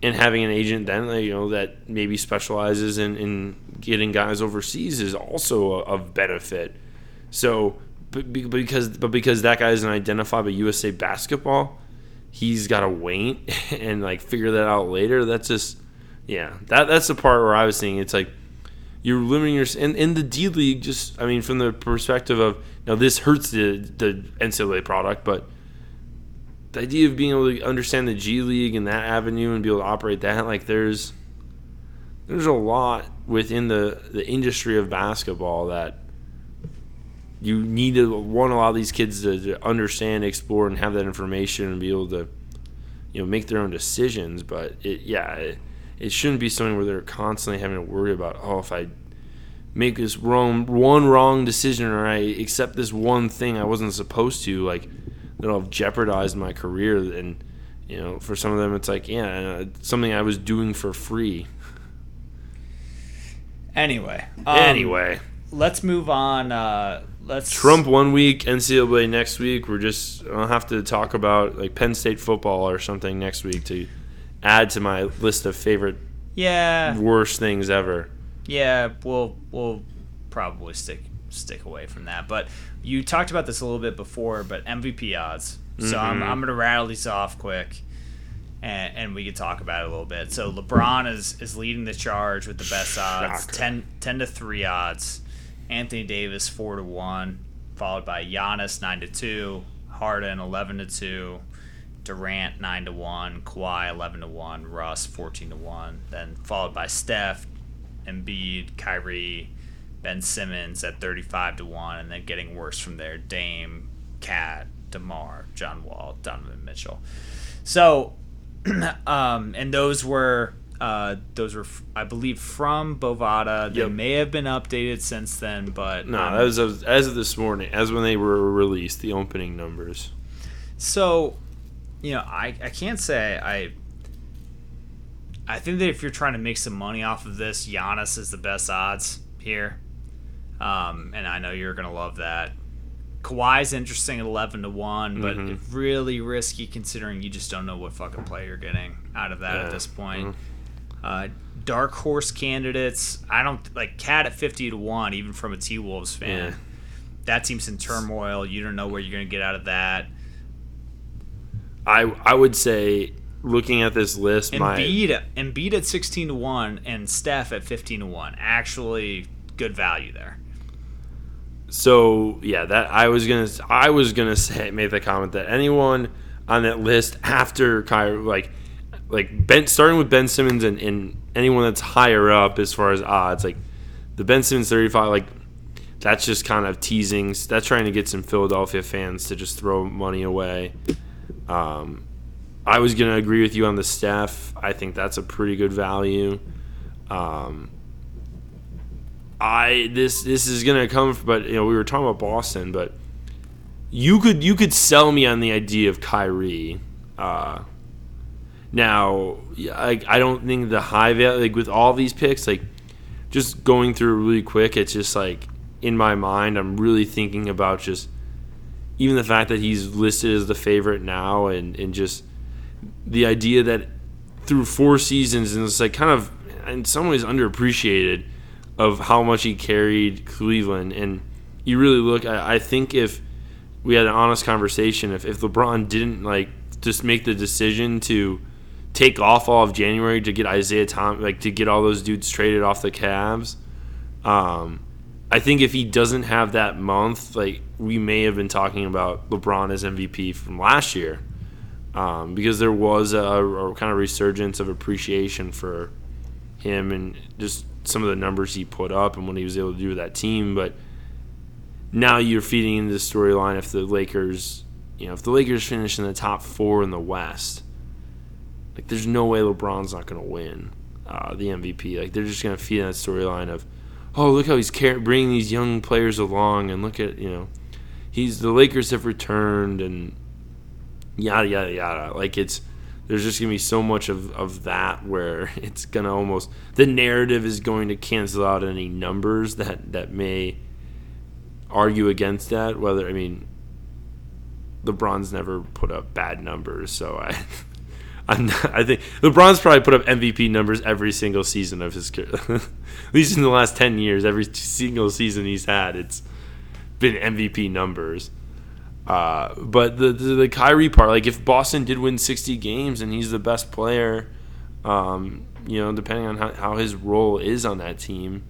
And having an agent then, you know, that maybe specializes in, in getting guys overseas is also a, of benefit. So, but because but because that guy isn't identified by USA Basketball, he's got to wait and like figure that out later. That's just yeah. That that's the part where I was thinking it's like you're limiting your and in the D League. Just I mean, from the perspective of now, this hurts the the NCAA product, but the idea of being able to understand the G League and that avenue and be able to operate that, like there's there's a lot within the the industry of basketball that you need to want to allow these kids to, to understand, explore, and have that information and be able to you know make their own decisions. But it yeah, it, it shouldn't be something where they're constantly having to worry about oh if I make this wrong one wrong decision or I accept this one thing I wasn't supposed to like that'll have jeopardized my career. And you know for some of them it's like yeah something I was doing for free. Anyway um, anyway. let's move on uh let's Trump one week NCAA next week we're just I'll have to talk about like Penn State football or something next week to add to my list of favorite yeah worst things ever Yeah, we'll we'll probably stick stick away from that. But you talked about this a little bit before, but MVP odds. So I'm Mm-hmm. I'm gonna rattle these off quick, and and we can talk about it a little bit. So LeBron is is leading the charge with the best odds, Shocker. 10, 10 to three odds. Anthony Davis four to one, followed by Giannis nine to two, Harden eleven to two. Durant nine to one, Kawhi eleven to one, Russ fourteen to one, then followed by Steph, Embiid, Kyrie, Ben Simmons at 35 to 1, and then getting worse from there. Dame, KAT, DeMar, John Wall, Donovan Mitchell. So, um, and those were. Uh, those were, f- I believe, from Bovada. They Yep. may have been updated since then, but no um, as of as of this morning as when they were released the opening numbers So, you know, I, I can't say I. I think that if you're trying to make some money off of this, Giannis is the best odds here, um, and I know you're gonna love that. Kawhi's interesting at eleven to one, but Mhm. really risky considering you just don't know what fucking play you're getting out of that Yeah. at this point. Uh, dark horse candidates, I don't like KAT at fifty to one, even from a T Wolves fan. Yeah. That team's in turmoil. You don't know where you're gonna get out of that. I I would say looking at this list my Embiid, Embiid at sixteen to one and Steph at fifteen to one. Actually, good value there. So yeah, that I was gonna I was gonna say make the comment that anyone on that list after Kyrie like like Ben starting with Ben Simmons and, and anyone that's higher up as far as odds like the Ben Simmons thirty five like that's just kind of teasing that's trying to get some Philadelphia fans to just throw money away. Um, I was gonna agree with you on the Steph. I think that's a pretty good value. Um, I this this is gonna come, but you know we were talking about Boston, but you could you could sell me on the idea of Kyrie. Uh, now, I, I don't think the high value like with all these picks, like just going through really quick, it's just like in my mind, I'm really thinking about just even the fact that he's listed as the favorite now, and and just the idea that through four seasons and it's like kind of in some ways underappreciated of how much he carried Cleveland. And you really look, I, I think if we had an honest conversation, if, if LeBron didn't like just make the decision to take off all of January to get Isaiah Tom, like to get all those dudes traded off the Cavs, um, I think if he doesn't have that month, like we may have been talking about LeBron as MVP from last year, um, because there was a, a, kind of resurgence of appreciation for him and just some of the numbers he put up and what he was able to do with that team. But now you're feeding into the storyline if the Lakers, you know, if the Lakers finish in the top four in the West, like there's no way LeBron's not going to win uh, the MVP. Like they're just going to feed that storyline of, oh look how he's car- bringing these young players along and look at you know, he's the Lakers have returned and yada yada yada. Like it's there's just gonna be so much of, of that where it's gonna almost the narrative is going to cancel out any numbers that that may argue against that. Whether I mean, LeBron's never put up bad numbers, so I. I'm I think LeBron's probably put up MVP numbers every single season of his career. At least in the last 10 years, every single season he's had, it's been MVP numbers. Uh, but the, the, the Kyrie part, like if Boston did win 60 games and he's the best player, um, you know, depending on how, how his role is on that team,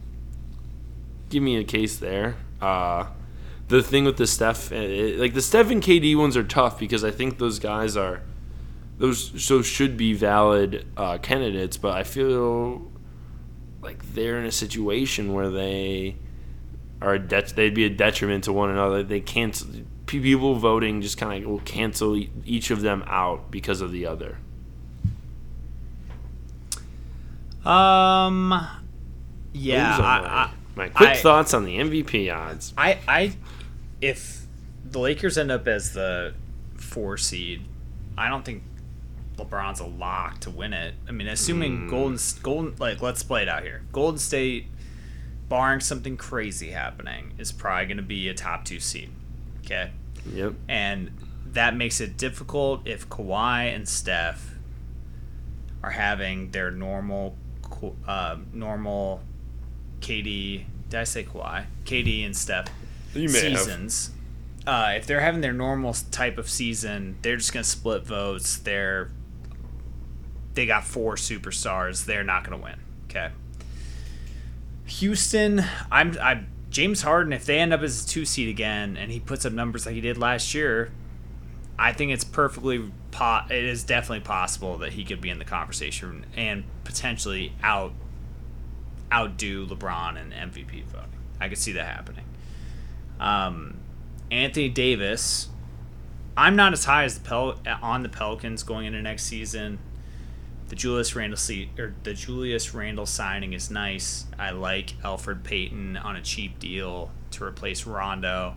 give me a case there. Uh, the thing with the Steph, it, uh, like the Steph and KD ones are tough because I think those guys are those so should be valid uh, candidates, but I feel like they're in a situation where they are they'd be a detriment to one another. They can't people voting just kind of will cancel each of them out because of the other? Um, yeah. I, my, I, my, quick I, thoughts on the MVP odds. I, I, if the Lakers end up as the four seed, I don't think LeBron's a lock to win it. I mean, assuming mm. Golden, Golden, like let's play it out here. Golden State, barring something crazy happening, is probably going to be a top two seed. Okay. Yep. And that makes it difficult if Kawhi and Steph are having their normal, uh, normal KD. Did I say Kawhi? KD and Steph seasons. Uh, if they're having their normal type of season, they're just gonna split votes. They're they got four superstars. They're not gonna win. Okay. Houston, I'm I'm James Harden, if they end up as a two seed again and he puts up numbers like he did last year, I think it's perfectly po- it is definitely possible that he could be in the conversation and potentially out outdo LeBron in MVP voting. I could see that happening. Um, Anthony Davis, I'm not as high as the Pel- on the Pelicans going into next season the Julius Randall or the Julius Randle signing is nice. I like Elfrid Payton on a cheap deal to replace Rondo.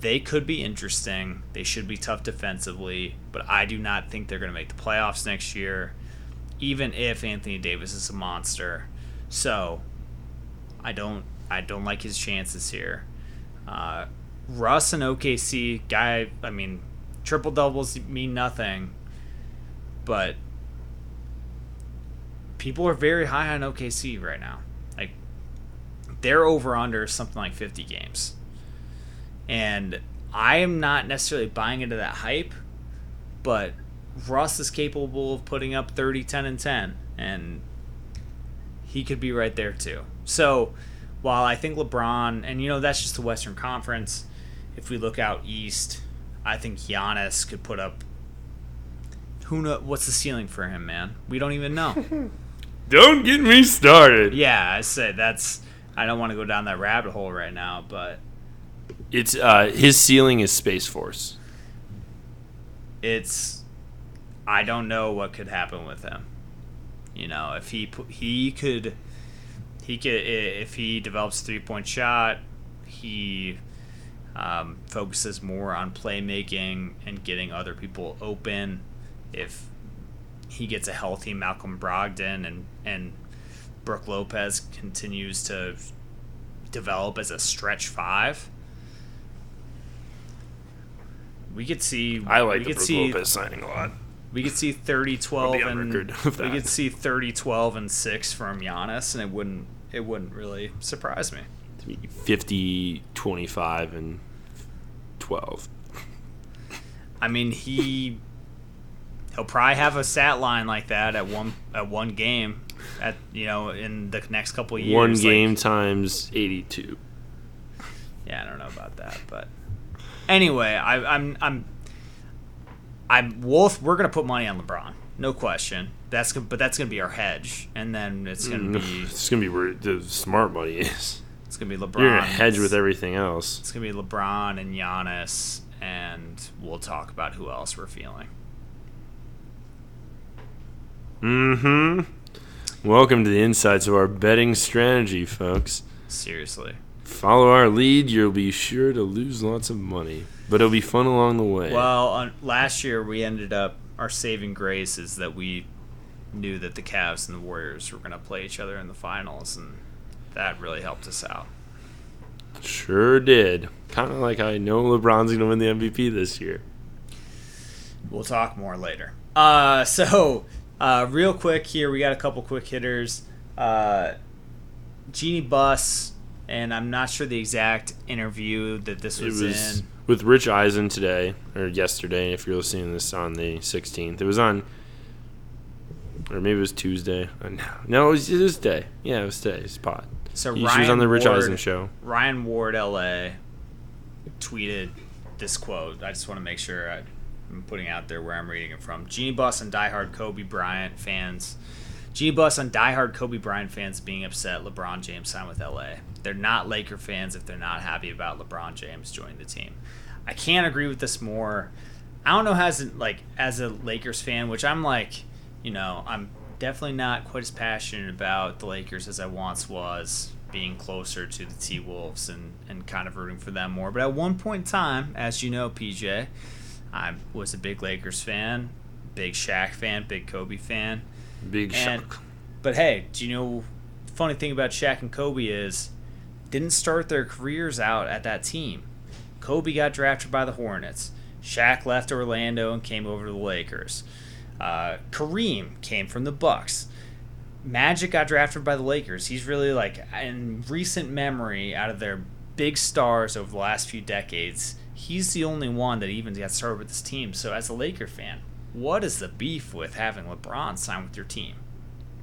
They could be interesting. They should be tough defensively, but I do not think they're going to make the playoffs next year, even if Anthony Davis is a monster. So, I don't I don't like his chances here. Uh, Russ and OKC guy. I mean, triple doubles mean nothing, but people are very high on OKC right now. Like their over under something like 50 games. And I am not necessarily buying into that hype, but Russ is capable of putting up 30, 10, and 10. And he could be right there too. So while I think LeBron, and you know, that's just the Western Conference, if we look out east, I think Giannis could put up. Who know what's the ceiling for him, man? We don't even know. Don't get me started. Yeah, I said that's. I don't want to go down that rabbit hole right now, but it's uh, his ceiling is Space Force. It's. I don't know what could happen with him. You know, if he he could, he could if he develops three point shot, he um, focuses more on playmaking and getting other people open. If he gets a healthy Malcolm Brogdon and and Brook Lopez continues to develop as a stretch five. We could see. I like we the could Brook see Lopez signing a lot. we could see 30 12 I'll be on and we could see 30 12 and 6 from Giannis and it wouldn't it wouldn't really surprise me. To 50, 25, and 12. I mean, he he'll probably have a stat line like that at one at one game at you know in the next couple of years. One like- game times 82. yeah, I don't know about that, but anyway, I, I'm I'm I'm Wolf. We're gonna put money on LeBron, no question. That's but that's gonna be our hedge, and then it's gonna mm, be It's going to be where the smart money is. it's gonna be LeBron. You're going to hedge with everything else. It's gonna be LeBron and Giannis, and we'll talk about who else we're feeling. Mm hmm. Welcome to the insights of our betting strategy, folks. Seriously. Follow our lead, you'll be sure to lose lots of money, but it'll be fun along the way. Well, on, last year we ended up our saving grace is that we knew that the Cavs and the Warriors were going to play each other in the finals, and that really helped us out. Sure did. Kind of like I know LeBron's going to win the MVP this year. We'll talk more later. Uh, so, uh, real quick here, we got a couple quick hitters. Uh, Jeanie Buss, and I'm not sure the exact interview that this was, was in. with Rich Eisen today, or yesterday, if you're listening to this on the 16th. It was on, or maybe it was Tuesday. Uh, No, no it was this day. Yeah, it was today. It's pod. So She Ryan was on the Rich Ward, Eisen show. Ryan Ward, LA, tweeted this quote. I just want to make sure I, I'm putting out there where I'm reading it from. Jeanie Buss and diehard Kobe Bryant fans. Jeanie Buss on diehard Kobe Bryant fans being upset LeBron James signed with LA. They're not Laker fans if they're not happy about LeBron James joining the team. I can't agree with this more. I don't know as a, like as a Lakers fan, which I'm like, you know, I'm definitely not quite as passionate about the Lakers as I once was, being closer to the T Wolves and, and kind of rooting for them more. But at one point in time, as you know, PJ, I was a big Lakers fan, big Shaq fan, big Kobe fan. Big And, shock. but hey, do you know? Funny thing about Shaq and Kobe is, didn't start their careers out at that team. Kobe got drafted by the Hornets. Shaq left Orlando and came over to the Lakers. Uh, Kareem came from the Bucks. Magic got drafted by the Lakers. He's really like in recent memory out of their big stars over the last few decades. He's the only one that even got started with this team. So as a Laker fan, what is the beef with having LeBron sign with your team?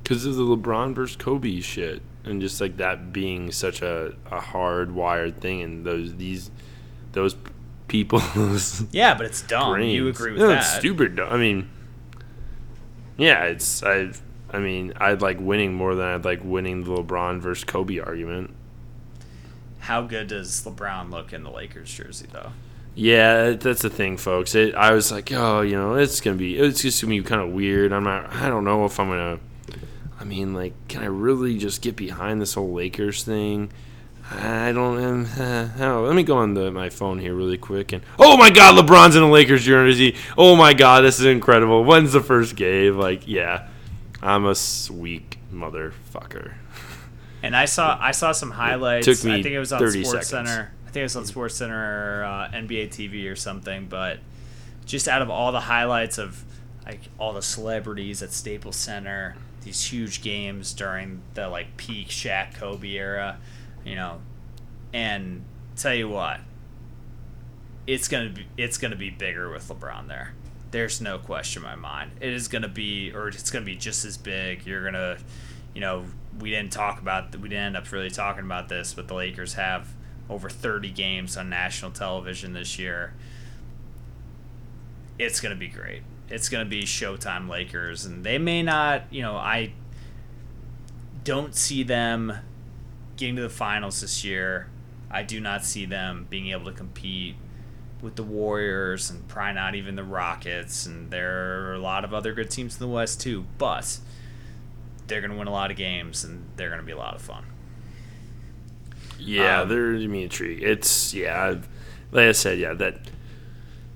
Because of the LeBron versus Kobe shit, and just like that being such a, a hardwired thing, and those these those people's Yeah, but it's dumb. brains. You agree with No, that? It's stupid. I mean, yeah, it's I. I mean, I'd like winning more than I'd like winning the LeBron versus Kobe argument. How good does LeBron look in the Lakers jersey, though? Yeah, that's the thing, folks. It, I was like, oh, you know, it's gonna be, it's just gonna be kind of weird. I'm not, I don't know if I'm gonna. I mean, like, can I really just get behind this whole Lakers thing? I don't. Um, uh, I. Let me go on the, my phone here really quick and. Oh my God, LeBron's in a Lakers jersey. Oh my God, this is incredible. When's the first game? Like, yeah, I'm a weak motherfucker. And I saw I saw some highlights. took me I think it was on 30 Sports seconds. Center. Think it was on Sports Center or uh, NBA TV or something. But just out of all the highlights of like all the celebrities at Staples Center, these huge games during the like peak Shaq Kobe era, you know, and tell you what, it's gonna be it's gonna be bigger with LeBron there. There's no question in my mind. It is gonna be, or it's gonna be just as big. You're gonna, you know, we didn't talk about, we didn't end up really talking about this, but the Lakers have over 30 games on national television this year. It's gonna be great. It's gonna be Showtime Lakers, and they may not, you know, I don't see them getting to the finals this year. I do not see them being able to compete with the Warriors and probably not even the Rockets. And there are a lot of other good teams in the West too. But they're going to win a lot of games and they're going to be a lot of fun. Yeah, Um, they're I mean intrigue. It's yeah, like I said, yeah, that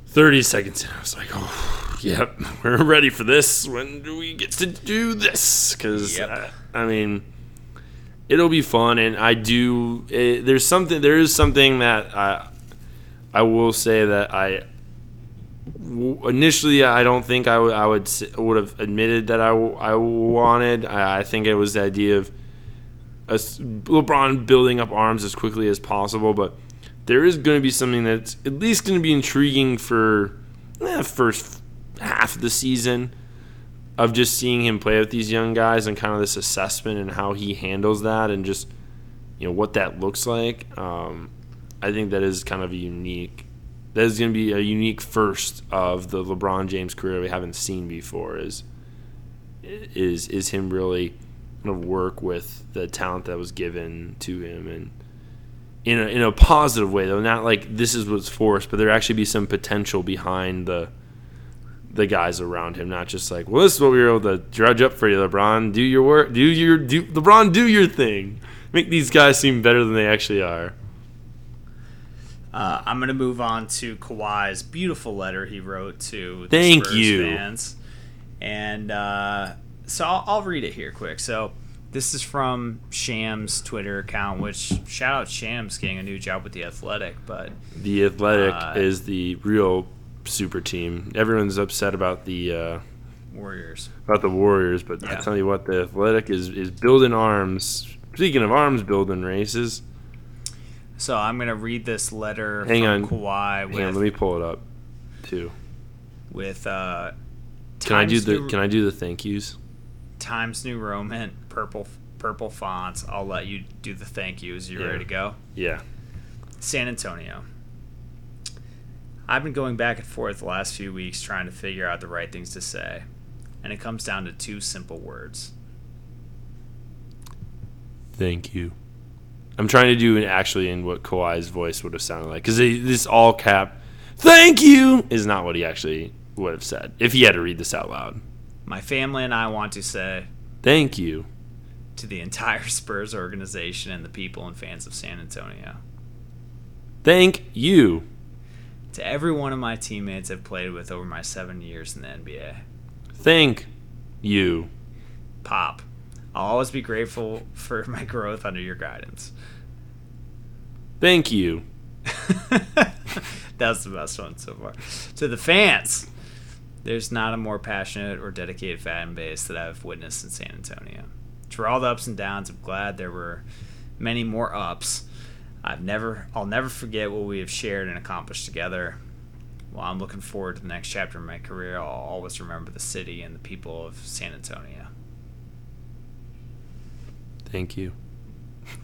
thirty seconds in, I was like, oh, yep, we're ready for this. When do we get to do this? Because Yep. I, I mean, it'll be fun, and I do. It, there's something. There is something that I I will say that I initially I don't think I, w- I would s- would have admitted that I, w- I wanted. I, I think it was the idea of a LeBron building up arms as quickly as possible, but there is going to be something that's at least going to be intriguing for eh, first half of the season of just seeing him play with these young guys and kind of this assessment and how he handles that and just you know what that looks like. Um, I think that is kind of a unique. That is going to be a unique first of the LeBron James career we haven't seen before. Is is is him really of work with the talent that was given to him and in a, in a positive way though not like this is what's forced but there actually be some potential behind the the guys around him not just like well this is what we were able to drudge up for you lebron do your work do your do lebron do your thing make these guys seem better than they actually are Uh, I'm going to move on to Kawhi's beautiful letter he wrote to the Thank Spurs you. fans. And uh, so I'll, I'll read it here quick. So this is from Shams' Twitter account, which shout out Shams getting a new job with The Athletic. But the athletic Uh, is the real super team everyone's upset about the uh, Warriors. about the warriors but i tell you what the athletic is is building arms speaking of arms building races So I'm going to read this letter Hang from on. Kawhi with, Hang on, let me pull it up too with uh, can i do the New- can i do the thank yous Times New Roman, purple purple fonts. I'll let you do the thank yous. You Yeah. ready to go? yeah San Antonio. I've been going back and forth the last few weeks trying to figure out the right things to say, and it comes down to two simple words. thank you i'm trying to do it actually in what Kawhi's voice would have sounded like because this all cap thank you is not what he actually would have said if he had to read this out loud My family and I want to say thank you to the entire Spurs organization and the people and fans of San Antonio. thank you To every one of my teammates I've played with over my seven years in the NBA. thank you Pop. I'll always be grateful for my growth under your guidance. thank you That's the best one so far. To the fans, there's not a more passionate or dedicated fan base that I've witnessed in San Antonio. For all the ups and downs, I'm glad there were many more ups. I've never, I'll never forget what we have shared and accomplished together. While I'm looking forward to the next chapter of my career, I'll always remember the city and the people of San Antonio. thank you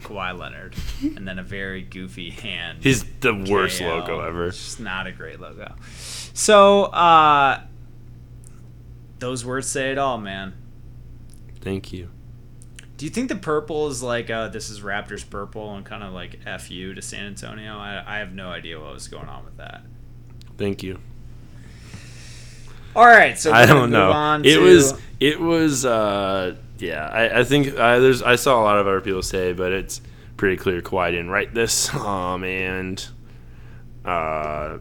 Kawhi Leonard, and then a very goofy hand. He's the worst KL. logo ever. It's just not a great logo. So, uh, those words say it all, man. Thank you. Do you think the purple is like uh, this is Raptors purple and kind of like F you to San Antonio? I, I have no idea what was going on with that. Thank you. All right, so I don't know. It to- was it was uh yeah, I, I think I, there's I saw a lot of other people say, but it's pretty clear Kawhi didn't write this. Um and uh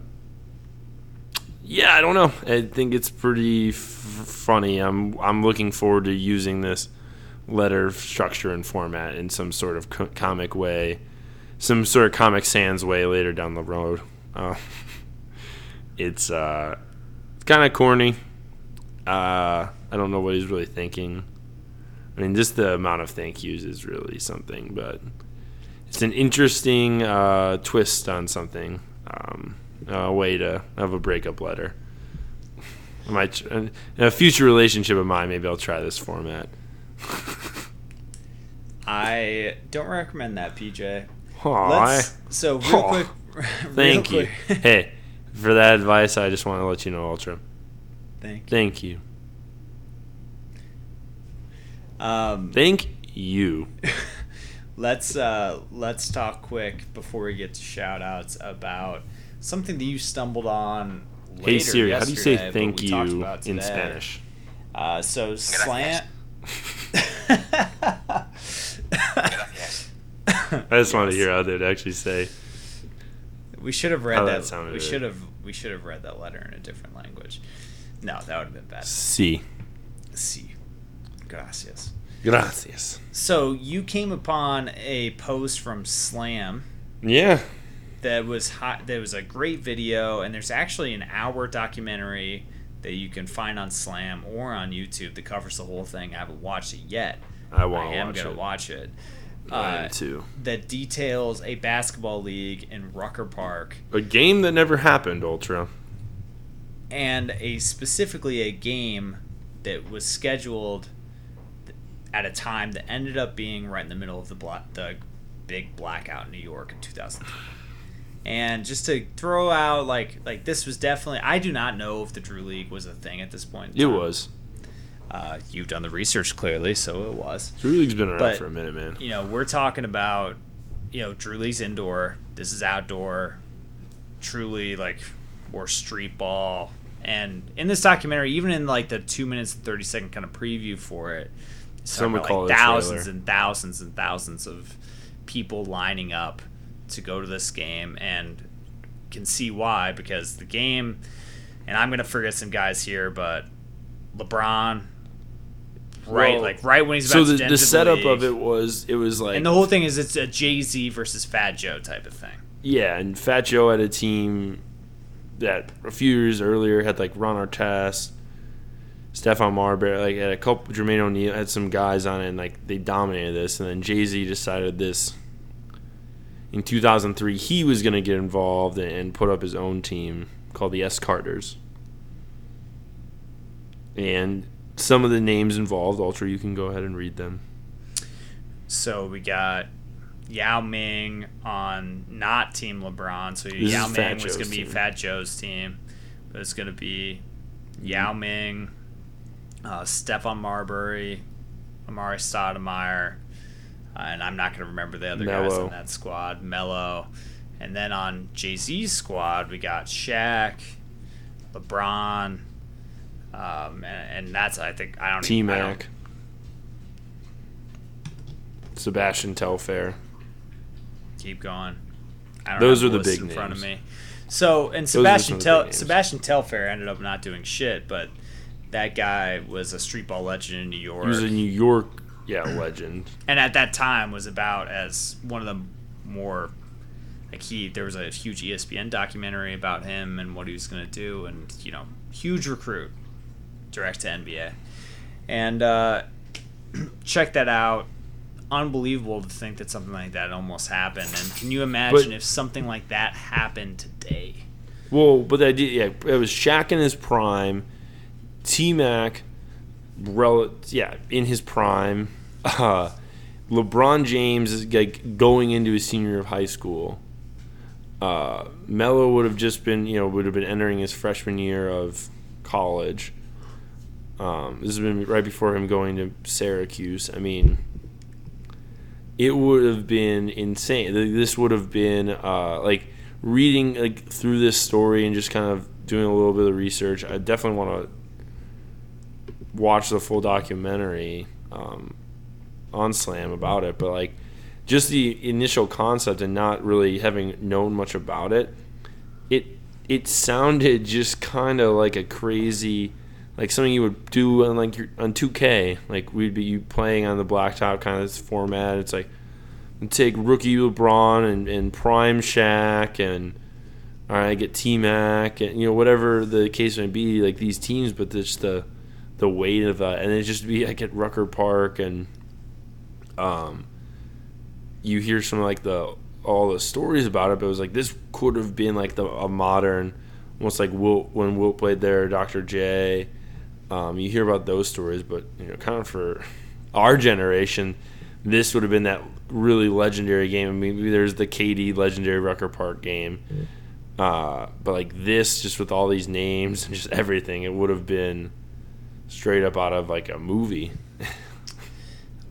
yeah, I don't know. I think it's pretty f- funny. I'm I'm looking forward to using this letter structure and format in some sort of co- comic way, some sort of Comic Sans way later down the road. Uh, it's uh, it's kind of corny. Uh, I don't know what he's really thinking. I mean, just the amount of thank yous is really something, but it's an interesting uh, twist on something. Um, a way to have a breakup letter. I might in a future relationship of mine, maybe I'll try this format. I don't recommend that, PJ. Aw, Let's so real Aw. quick. real thank you. quick- hey, for that advice, I just want to let you know, Ultra. Thank you. Thank you. Um, Thank you. let's uh, let's talk quick before we get to shout outs about something that you stumbled on. Later Hey Siri, how do you say thank you in. Spanish? Uh, so slant. I just wanted to hear how they'd actually say. We should have read how that. that we should have we should have read that letter in a different language. No, that would have been bad. C. Sí. Gracias. Gracias. So you came upon a post from Slam Yeah. That was hot. That was a great video, and there's actually an hour documentary that you can find on Slam or on YouTube that covers the whole thing. I haven't watched it yet. I want I to am watch gonna it. watch it. I Uh, am too. that details a basketball league in Rucker Park A game that never happened, Ultra. and a specifically a game that was scheduled at a time that ended up being right in the middle of the bla- the big blackout in New York in 2003. And just to throw out like like this was definitely I do not know if the Drew League was a thing at this point. in It was. Uh, you've done the research clearly, so it was. Drew League's been around But- for a minute, man. you know, we're talking about, you know, Drew League's indoor. This is outdoor. Truly, like, more street ball. And in this documentary, even in like the two minutes and thirty second kind of preview for it, Some would about, call like it thousands and thousands and thousands of people lining up to go to this game, and can see why because the game. And I'm gonna forget some guys here, but LeBron, right, like right when he's So the, to the setup league. of it was it was like And the whole thing is it's a Jay Z versus Fat Joe type of thing. yeah, and Fat Joe had a team that a few years earlier had like Ron Artest, Stephon Marbury, like had a couple Jermaine O'Neal had some guys on it, and like they dominated this, and then Jay Z decided this in 2003 he was going to get involved and, put up his own team called the S Carters, and some of the names involved, Ultra, you can go ahead and read them. So we got Yao Ming on not Team LeBron. So is Yao Ming was going to be team. Fat Joe's team. But it's going to be Yao Ming, uh, Stephon Marbury, Amar'e Stoudemire, uh, and I'm not going to remember the other guys Melo. on that squad. Melo. And then on Jay Z's squad, we got Shaq, LeBron, um, and, and that's I think I don't T even- I don't- Mac, Sebastian Telfair. keep going. I don't Those are the list big in front of names. me. So and Sebastian the Tel. Sebastian Telfair ended up not doing shit, but that guy was a street ball legend in New York, He was a New York, yeah, legend. and at that time was about as one of the more like he. There was a huge ESPN documentary about him and what he was going to do, and you know, huge recruit, direct to NBA, and uh, check that out. Unbelievable to think that something like that almost happened. And can you imagine But- if something like that happened today? Well, but the idea, yeah, it was Shaq in his prime, T Mac, rel- yeah, in his prime. Uh, LeBron James is like going into his senior year of high school. Uh, Melo would have just been, you know, would have been entering his freshman year of college. Um, this has been right before him going to Syracuse. I mean, it would have been insane. This would have been uh, like reading like through this story and just kind of doing a little bit of research. I definitely want to watch the full documentary um, on Slam about it, but like just the initial concept and not really having known much about it, it it sounded just kind of like a crazy like something you would do on like your, on 2K. Like we'd be playing on the blacktop kind of format. It's like take rookie LeBron and, and prime Shaq and all right, get T Mac and you know whatever the case may be, like these teams, but just the the weight of that, and it just be like at Rucker Park and um, you hear some like the all the stories about it, but it was like this could have been like the a modern, almost like Wilt when Wilt played there, Dr. J. Um, you hear about those stories, but you know, kind of for our generation, this would have been that really legendary game. I mean, maybe there's the KD legendary Rucker Park game, uh, but like this, just with all these names and just everything, it would have been straight up out of like a movie.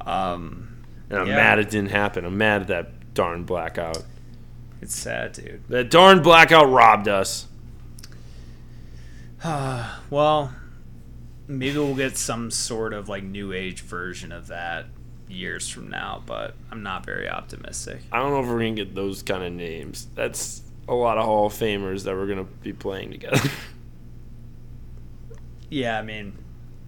Um, And I'm Yeah. mad it didn't happen. I'm mad at that darn blackout. it's sad, dude. That darn blackout robbed us. well, maybe we'll get some sort of like new age version of that years from now, but I'm not very optimistic. I don't know if we're gonna get those kind of names. That's a lot of Hall of Famers that we're gonna be playing together. Yeah, I mean,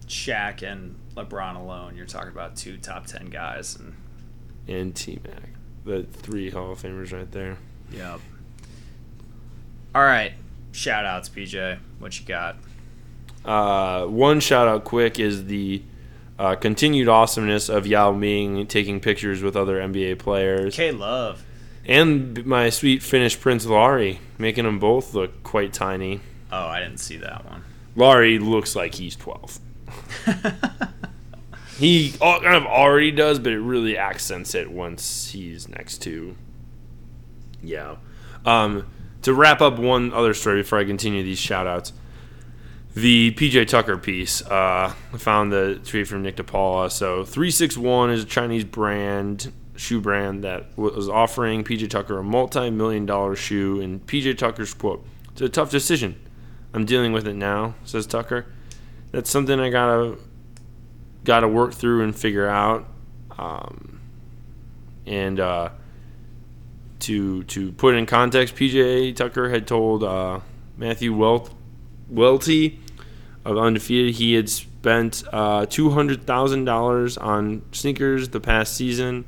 Shaq and LeBron alone, you're talking about two top ten guys, and and T Mac, the three Hall of Famers right there. Yep. All right, shout outs, PJ. What you got? Uh, one shout out quick is the uh, continued awesomeness of Yao Ming taking pictures with other NBA players. K Love. And my sweet Finnish Prince Lauri, making them both look quite tiny. Oh, I didn't see that one. Lauri looks like he's 12. he kind of already does, but it really accents it once he's next to. Yeah. Um, to wrap up one other story before I continue these shout outs the PJ Tucker piece. Uh, I found the tweet from Nick DePaula. So 361 is a Chinese brand, shoe brand that was offering PJ Tucker a multi million dollar shoe. And PJ Tucker's quote, It's a tough decision. I'm dealing with it now, says Tucker. That's something I gotta gotta work through and figure out. Um, and uh, to to put in context, PJ Tucker had told uh, Matthew Welt, Welty of Undefeated he had spent uh, two hundred thousand dollars on sneakers the past season,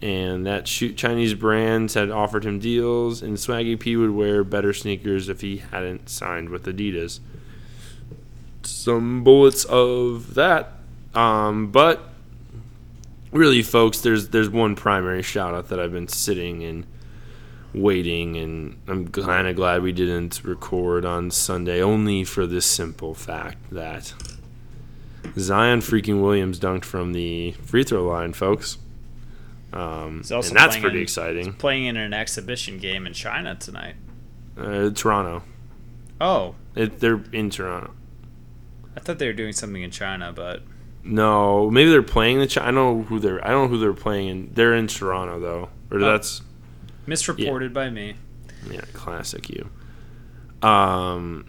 and that Chinese brands had offered him deals, and Swaggy P would wear better sneakers if he hadn't signed with Adidas. Some bullets of that, um, but really, folks, there's there's one primary shout out that I've been sitting and waiting, and I'm kind of glad we didn't record on Sunday, only for this simple fact that Zion freaking Williams dunked from the free throw line, folks. Um, and that's pretty in, exciting. Playing in an exhibition game in China tonight. Uh, Toronto. Oh, it, they're in Toronto. I thought they were doing something in China, but no, maybe they're playing the. I don't know who they're. I don't know who they're playing in. They're in Toronto though, or oh. that's misreported yeah. by me. Yeah, classic you. Um,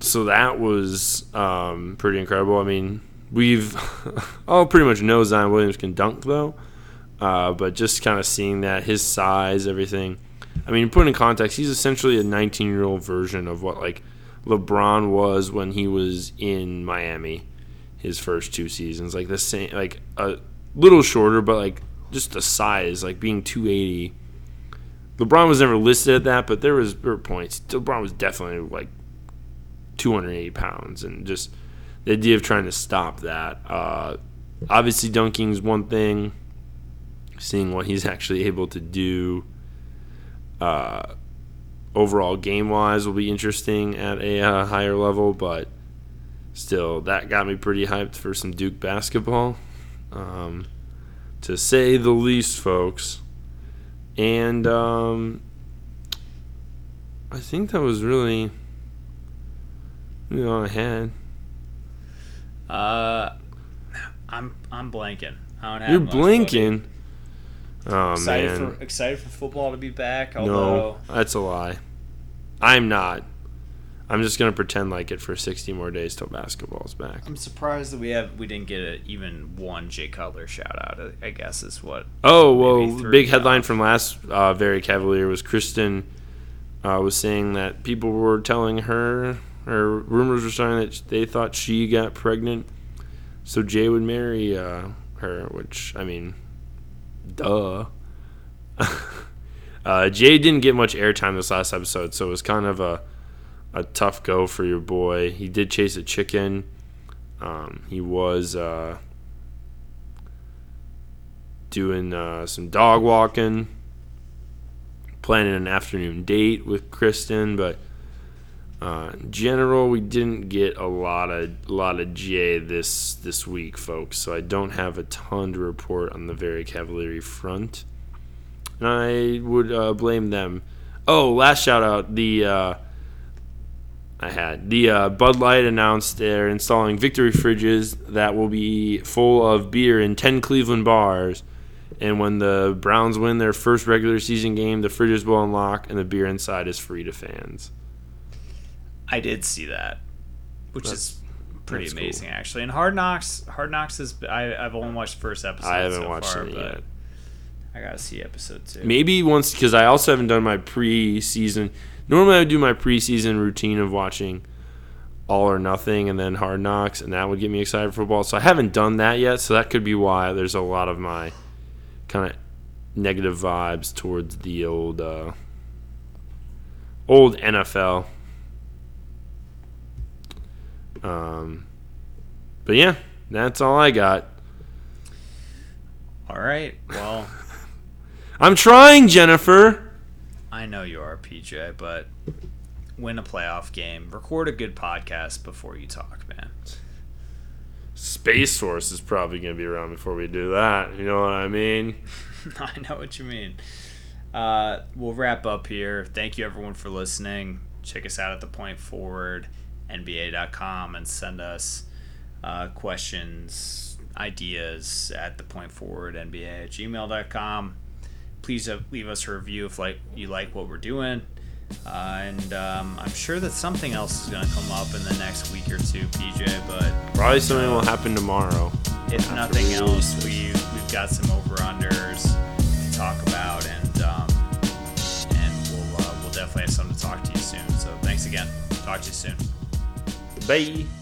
so that was um, pretty incredible. I mean, we've all pretty much know Zion Williams can dunk though, uh, but just kind of seeing that his size, everything. I mean, put in context, he's essentially a 19 year old version of what like LeBron was when he was in Miami, his first two seasons. Like the same, like a little shorter, but like just the size, like being 280. LeBron was never listed at that, but there was there were points. LeBron was definitely like 280 pounds, and just the idea of trying to stop that. Uh, obviously, dunking is one thing. Seeing what he's actually able to do. Uh, overall game wise will be interesting at a uh, higher level, but still, that got me pretty hyped for some Duke basketball, um, to say the least, folks. And um, I think that was really, really all I had. Uh, I'm I'm blanking. I don't have. You're blinking. Oh excited man! For, excited for football to be back. Although no, that's a lie. I'm not. I'm just gonna pretend like it for 60 more days till basketball's back. I'm surprised that we have we didn't get a, even one Jay Cutler shout out. I guess is what. Oh well, big headline from last uh, very Cavallari was Kristin uh, was saying that people were telling her or rumors were starting that they thought she got pregnant, so Jay would marry uh, her. Which I mean, duh. Uh, Jay didn't get much airtime this last episode, so it was kind of a a tough go for your boy. He did chase a chicken. Um, he was uh, doing uh, some dog walking, planning an afternoon date with Kristin, but uh, in general, we didn't get a lot of lot of Jay this this week, folks. So I don't have a ton to report on the very Cavallari front, and I would uh, blame them. Oh, last shout out the uh, I had. The uh, Bud Light announced they're installing victory fridges that will be full of beer in 10 Cleveland bars. And when the Browns win their first regular season game, the fridges will unlock and the beer inside is free to fans. I did see that, which that's, is pretty amazing cool. actually. And Hard Knocks, Hard Knocks is I, have only watched the first episode. I haven't so watched far, it yet. I gotta see episode two. Maybe once because I also haven't done my pre-season normally I do my preseason routine of watching All or Nothing and then Hard Knocks, and that would get me excited for football. So I haven't done that yet, so that could be why there's a lot of my kind of negative vibes towards the old uh, old NFL. Um, but yeah, that's all I got. All right. Well, I'm trying, Jennifer. I know you are, PJ, but win a playoff game. Record a good podcast before you talk, man. Space Force is probably going to be around before we do that. You know what I mean? I know what you mean. Uh, we'll wrap up here. Thank you, everyone, for listening. Check us out at the Point Forward, NBA.com, and send us uh, questions, ideas at the Point Forward, NBA at gmail.com. Please uh, leave us a review if like you like what we're doing. Uh, and um, I'm sure that something else is going to come up in the next week or two, PJ. But Probably something will happen tomorrow. if after nothing else, release we we've got some over unders to talk about, and um, and we'll uh, we'll definitely have something to talk to you soon. So thanks again. Talk to you soon. Bye.